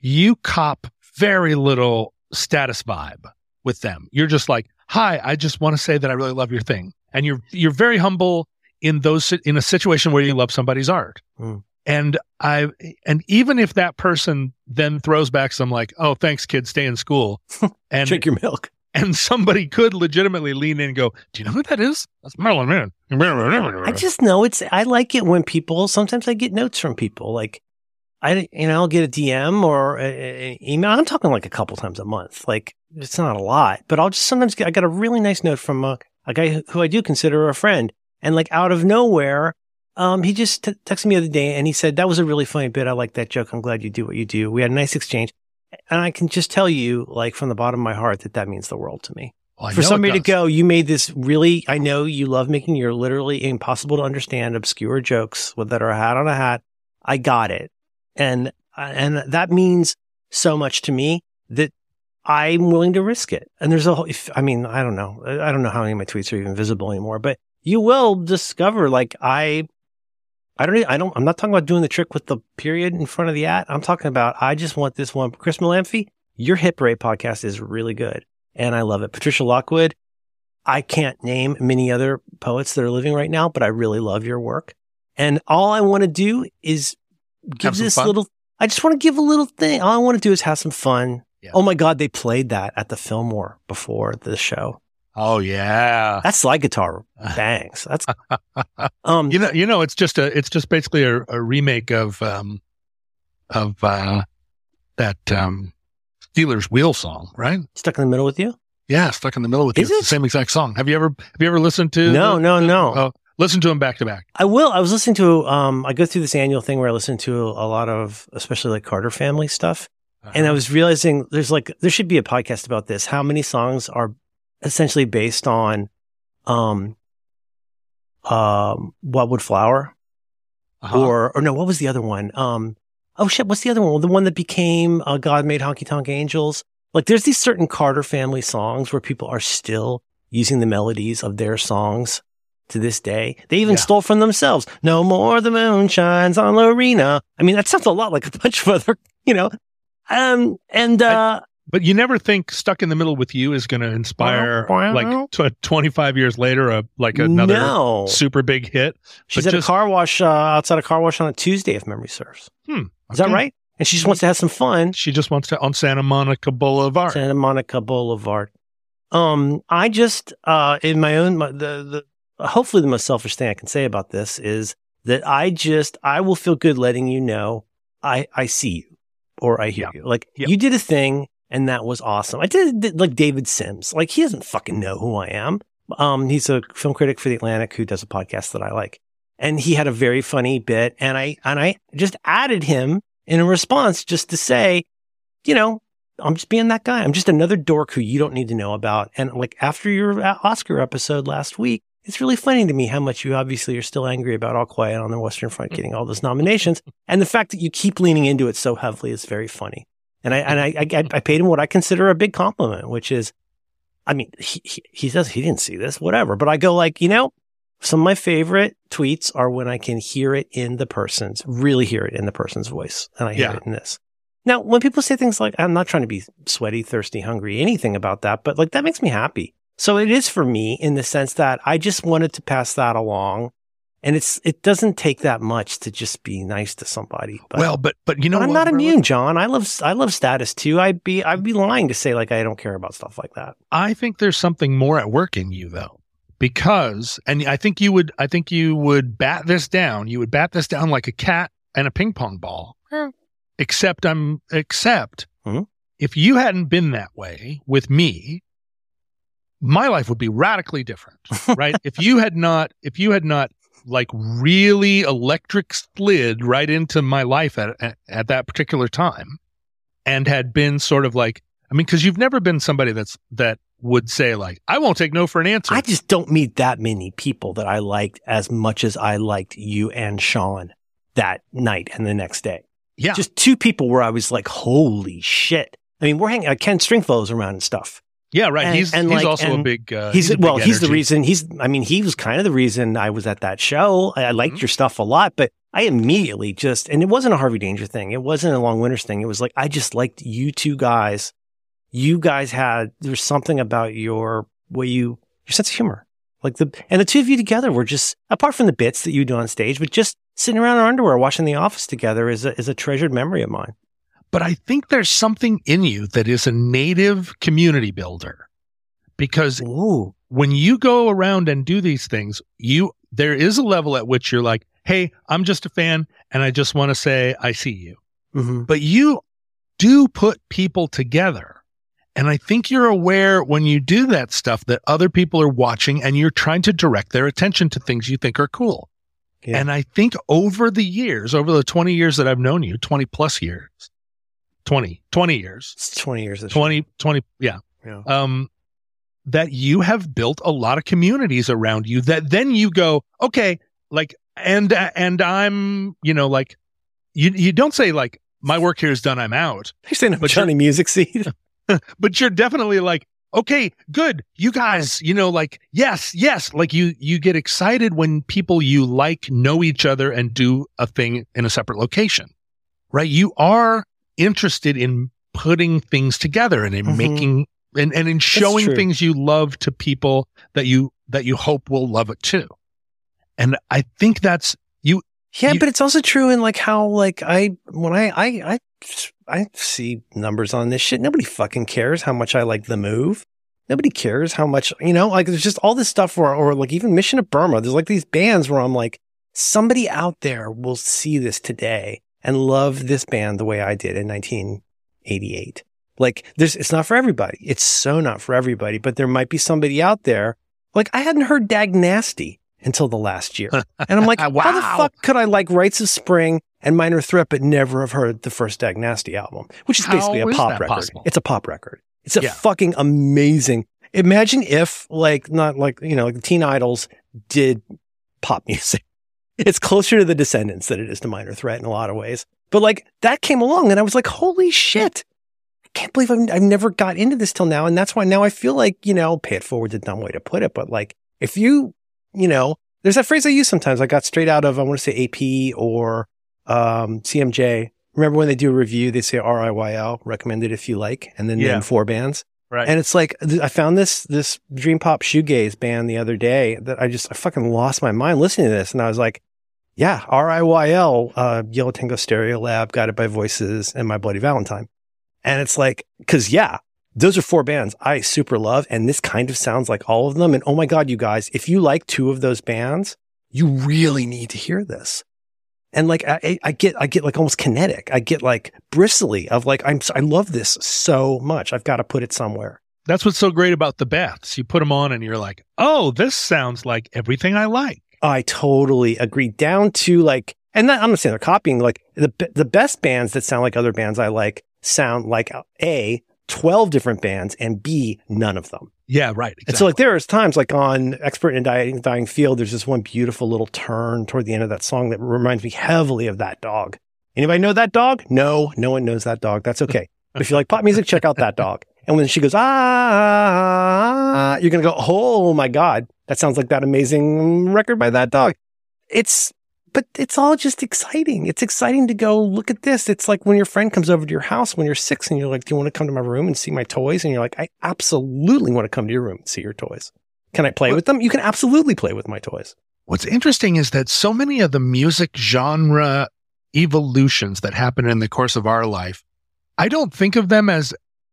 you cop very little status vibe with them. You're just like, "Hi, I just want to say that I really love your thing," and you're you're very humble in those in a situation where you love somebody's art. Mm. And I and even if that person then throws back some like, "Oh, thanks, kid, stay in school," and Drink your milk. And somebody could legitimately lean in and go, "Do you know who that is? That's Marilyn Manson." I just know it's. I like it when people. Sometimes I get notes from people. Like, I you know I'll get a DM or an email. I'm talking like a couple times a month. Like it's not a lot, but I'll just sometimes get. I got a really nice note from a, a guy who- I do consider a friend, and like out of nowhere, um, he just t- texted me the other day and he said that was a really funny bit. I like that joke. I'm glad you do what you do. We had a nice exchange. And I can just tell you, like from the bottom of my heart, that that means the world to me Well, for somebody to go, you made this really, I know you love making your literally impossible to understand obscure jokes with, that are a hat on a hat. I got it. And, uh, and that means so much to me that I'm willing to risk it. And there's a whole, if, I mean, I don't know. I I don't know how many of my tweets are even visible anymore, but you will discover like I, I don't, I don't, I'm not talking about doing the trick with the period in front of the at. I'm talking about, I just want this one. Chris Molanphy, your Hit Parade podcast is really good and I love it. Patricia Lockwood, I can't name many other poets that are living right now, but I really love your work. And all I want to do is give this fun? little, I just want to give a little thing. All I want to do is have some fun. Yeah. Oh my God, they played that at the Fillmore before the show. Oh yeah. That slide guitar bangs. That's, um, You know, you know, it's just a, it's just basically a, a remake of, um, of uh, that um, Stealers Wheel song, right? stuck in the middle with you? Yeah, stuck in the middle with you. Is It's the same exact song. Have you ever, have you ever listened to? No, the- no, no. Oh, listen to them back to back. I will. I was listening to, um, I go through this annual thing where I listen to a lot of, especially like Carter family stuff. And I was realizing there's like, there should be a podcast about this. How many songs are essentially based on, um, um, Wildwood Flower Uh-huh. or, or no, what was the other one? Um, oh shit, what's the other one? The one that became, uh, God made honky tonk angels. Like there's these certain Carter family songs where people are still using the melodies of their songs to this day. They even Yeah. stole from themselves. No more the moon shines on Lorena. I mean, that sounds a lot like a bunch of other, you know, um, and, uh, But you never think "Stuck in the Middle with You" is going to inspire, Wow. like, tw- twenty-five years later, a like another no. super big hit. She's but at just- a car wash, uh, outside a car wash on a Tuesday, if memory serves. Is that right? And she just wants to have some fun. She just wants to on Santa Monica Boulevard. Santa Monica Boulevard. Um, I just, uh, in my own, my, the, the, hopefully the most selfish thing I can say about this is that I just, I will feel good letting you know I, I see you or I hear Yeah. you. Like Yeah. you did a thing and that was awesome. I did, did like David Sims. Like he doesn't fucking know who I am. Um, he's a film critic for the Atlantic who does a podcast that I like. And he had a very funny bit and I, and I just added him in a response just to say, you know, I'm just being that guy. I'm just another dork who you don't need to know about. And like after your uh, Oscar episode last week, it's really funny to me how much you obviously are still angry about All Quiet on the Western Front getting all those nominations. And the fact that you keep leaning into it so heavily is very funny. And I, and I, I, I paid him what I consider a big compliment, which is, I mean, he, he, he says he didn't see this, whatever. But I go like, you know, some of my favorite tweets are when I can hear it in the person's, really hear it in the person's voice. And I hear Yeah. it in this. Now, when people say things like, I'm not trying to be sweaty, thirsty, hungry, anything about that, but like that makes me happy. So it is for me in the sense that I just wanted to pass that along. And it's, it doesn't take that much to just be nice to somebody. But, well, but but you know, but I'm what, not immune, John. I love, I love status too. I'd be, I'd be lying to say like I don't care about stuff like that. I think there's something more at work in you though. Because and I think you would I think you would bat this down. You would bat this down like a cat and a ping pong ball. Yeah. except I'm except Mhm. if you hadn't been that way with me, my life would be radically different, right? if you had not, if you had not like really electric slid right into my life at, at, at that particular time and had been sort of like, I mean, cause you've never been somebody that's, that would say like, I won't take no for an answer. I just don't meet that many people that I liked as much as I liked you and Sean that night and the next day. yeah. Just two people where I was like, holy shit. I mean, we're hanging, uh, Ken Stringfellow's around and stuff. Yeah. Right. and- he's, and, he's like, also a big, uh, he's, a big well, he's the reason he's, I mean, he was kind of the reason I was at that show. I, I liked Mhm. your stuff a lot, but I immediately just, and it wasn't a Harvey Danger thing. It wasn't a Long Winters thing. It was like, I just liked you two guys. You guys had, there's something about your way you, your sense of humor. Like the, and the two of you together were just, apart from the bits that you do on stage, but just sitting around in our underwear watching The Office together is a, is a treasured memory of mine. But I think there's something in you that is a native community builder because Ooh. when you go around and do these things, you, there is a level at which you're like, Hey, I'm just a fan and I just want to say, I see you, hmm but you do put people together. And I think you're aware when you do that stuff that other people are watching and you're trying to direct their attention to things you think are cool. Yeah. And I think over the years, over the 20 years that I've known you, 20 plus years, 20, 20 years, It's 20 years. this year. 20, 20, yeah. Yeah. Um, that you have built a lot of communities around you that then you go, okay, like, and, and I'm, you know, like, you, you don't say like, my work here is done, I'm out, You're saying But Johnny Music Seed? but you're definitely like, okay, good. You guys, you know, like, yes, yes. Like you, you get excited when people you like know each other and do a thing in a separate location, right? You are interested in putting things together and in Mhm. making and, and in showing things you love to people that you, that you hope will love it too. And I think that's you. Yeah, You- but it's also true in like how like I when I I I I see numbers on this shit. Nobody fucking cares how much I like the move. Nobody cares how much you know. Like there's just all this stuff where, or like even Mission of Burma. There's like these bands where I'm like, somebody out there will see this today and love this band the way I did in 1988. Like there's, it's not for everybody. It's so not for everybody. But there might be somebody out there. Like I hadn't heard Dag Nasty until the last year. And I'm like, wow. how the fuck could I like Rites of Spring and Minor Threat, but never have heard the first Dag Nasty album, which is How basically a is pop record. possible? It's a pop record. It's a Yeah. fucking amazing. Imagine if like not like you know like the Teen Idles did pop music. It's closer to the Descendents than it is to Minor Threat in a lot of ways. But like that came along, and I was like, holy shit. I can't believe I've, I've never got into this till now. And that's why now I feel like, you know, pay it forward's a dumb way to put it. But like, if you, you know, there's that phrase I use sometimes. I got straight out of, I want to say AP or um, CMJ. Remember when they do a review, they say RIYL, recommended if you like, and then Yeah. name four bands. Right. And it's like, th- I found this, this dream pop shoegaze band the other day that I just, I fucking lost my mind listening to this. And I was like, yeah, RIYL, uh, Yo La Tengo Stereo Lab, Guided by Voices, and My Bloody Valentine. And it's like, cause yeah, those are four bands I super love. And this kind of sounds like all of them. And oh my God, you guys, if you like two of those bands, you really need to hear this. And like, I, I get, I get like almost kinetic. I get like bristly of like, I'm, I love this so much. I've got to put it somewhere. That's what's so great about the Beths. You put them on and you're like, oh, this sounds like everything I like. I totally agree. Down to like, and that, I'm not saying they're copying. Like the the best bands that sound like other bands I like sound like a twelve different bands, and b none of them. Yeah, right. And so like there is times like on Expert in Dying, Dying Field, there's this one beautiful little turn toward the end of that song that reminds me heavily of that dog. Anybody know that dog? No, no one knows that dog. That's okay. but if you like pop music, check out that dog. And when she goes, ah, you're going to go, oh my God, that sounds like that amazing record by that dog. It's, but it's all just exciting. It's exciting to go look at this. It's like when your friend comes over to your house when you're six and you're like, do you want to come to my room and see my toys? And you're like, I absolutely want to come to your room and see your toys. Can I play with them? You can absolutely play with my toys. What's interesting is that so many of the music genre evolutions that happen in the course of our life, I don't think of them as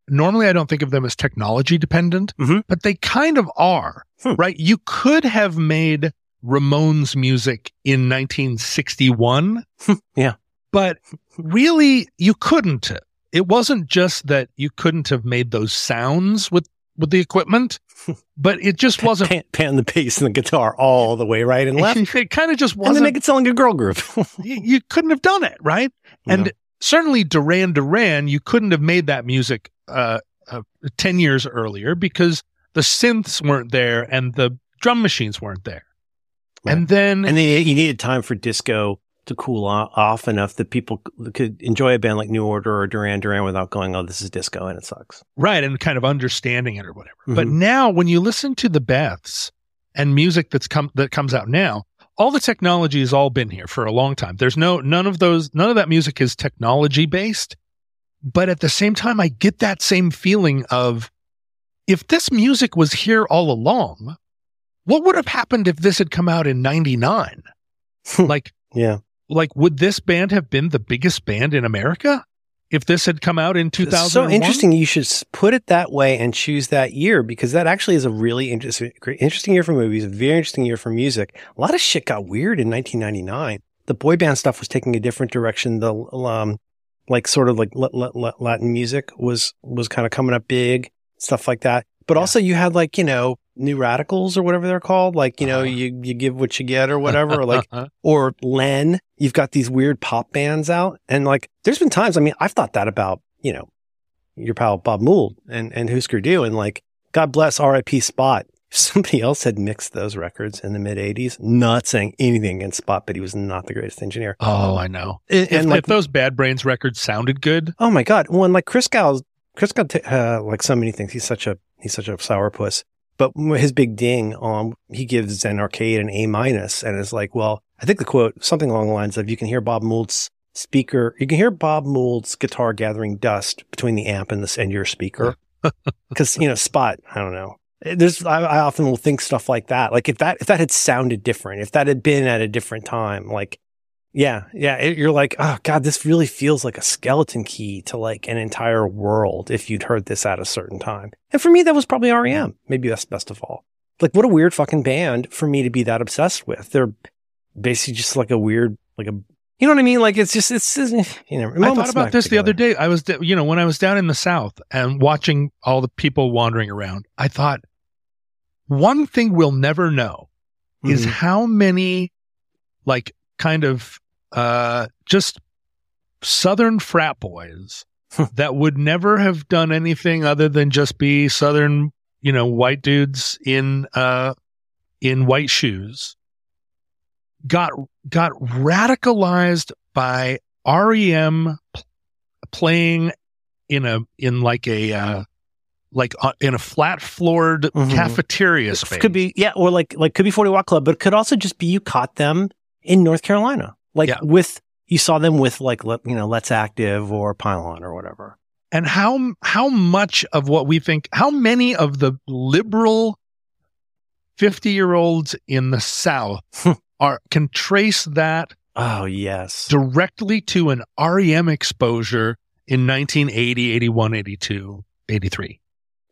normally I don't think of them as technology dependent, Mhm. but they kind of are, Hmm. right? You could have made Ramones music in 1961. Yeah. but really, you couldn't. It wasn't just that you couldn't have made those sounds with with the equipment, but it just wasn't. Pan, pan the bass and the guitar all the way right and left. It kind of just wasn't. then make it sound like a girl group. you, you couldn't have done it, right? And certainly Duran Duran, you couldn't have made that music uh, uh, 10 years earlier because the synths weren't there and the drum machines weren't there. Right. And then, and then you needed time for disco to cool off enough that people could enjoy a band like New Order or Duran Duran without going, "Oh, this is disco and it sucks." right, and kind of understanding it or whatever. But Mhm. now when you listen to the Beths and music that's come that comes out now, all the technology has all been here for a long time. There's no none of those none of that music is technology based. But at the same time I get that same feeling of if this music was here all along, what would have happened if this had come out in 99? like Yeah, like would this band have been the biggest band in America if this had come out in 2000? So interesting. You should put it that way and choose that year because that actually is a really interesting, interesting year for movies. A very interesting year for music. A lot of shit got weird in 1999. The boy band stuff was taking a different direction. The um, like sort of like la- la- la- Latin music was was kind of coming up big, stuff like that. But Yeah. also you had like you know new radicals or whatever they're called. Like you know Uh-huh. you you give what you get or whatever. or like or Len. You've got these weird pop bands out. And like, there's been times, I mean, I've thought that about, you know, your pal Bob Mould and, and Husker Du. And like, God bless RIP Spot. If somebody else had mixed those records in the mid 80s, not saying anything against Spot, but he was not the greatest engineer. Oh, I know. And, If, like, if those Bad Brains records sounded good, oh my God. When like Christgau, Chris Gow, t- uh, like so many things, he's such a, he's such a sourpuss. But his big ding on, he gives Zen Arcade an A minus and is like, well, I think the quote, something along the lines of, you can hear Bob Mould's speaker, you can hear Bob Mould's guitar gathering dust between the amp and this and your speaker. Cause, you know, spot, I don't know. There's, I, I often will think stuff like that. Like if that, if that had sounded different, if that had been at a different time, like, yeah, yeah, it, you're like, oh God, this really feels like a skeleton key to like an entire world if you'd heard this at a certain time. And for me, that was probably REM. Maybe that's best of all. Like, what a weird fucking band for me to be that obsessed with. They're basically just like a weird, like a, you know what I mean? Like it's just, it's, it's you know, I thought about this the other day. I was, you know, when I was down in the South and watching all the people wandering around, I thought one thing we'll never know is Mhm. how many, like, kind of, uh, just Southern frat boys that would never have done anything other than just be Southern, you know, white dudes in, uh, in white shoes got got radicalized by REM p- playing in a in like a uh, like uh, in a flat floored Mhm. cafeteria space. Could be, yeah, or like, like could be 40 Watt Club, but it could also just be you caught them in North Carolina. Like Yeah. with, you saw them with like, you know, Let's Active or Pylon or whatever. and how how much of what we think how many of the liberal 50 year olds in the south are can trace that Oh, yes. directly to an REM exposure in 1980 81 82 83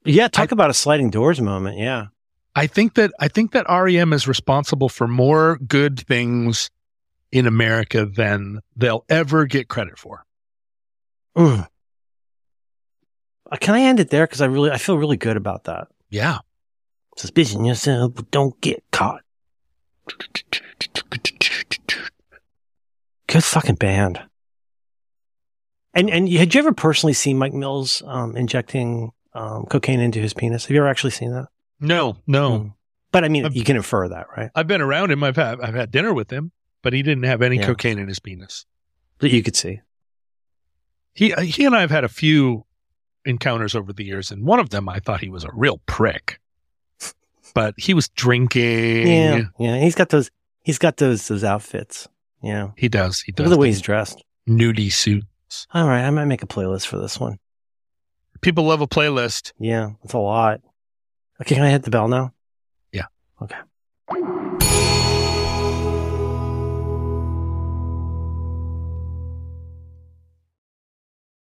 Yeah. Talk about a sliding doors moment. Yeah. I think that I think that REM is responsible for more good things in America than they'll ever get credit for. Mm. Uh, Can I end it there? Cause I really, I feel really good about that. Yeah. Suspicion yourself, don't get caught. Good fucking band. And and had you ever personally seen Mike Mills um, injecting um, cocaine into his penis? Have you ever actually seen that? No, no. Mm. But I mean, I've- you can infer that, right? I've been around him. I've had I've had dinner with him, but he didn't have any Yeah. cocaine in his penis. That you could see. He he and I have had a few encounters over the years, and one of them I thought he was a real prick. But he was drinking. Yeah, yeah. He's got those. He's got those those outfits. Yeah. He does. He Look does. at the way he's dressed. nudie suits. All right, I might make a playlist for this one. People love a playlist. Yeah, it's a lot. Okay, can I hit the bell now? Yeah. Okay.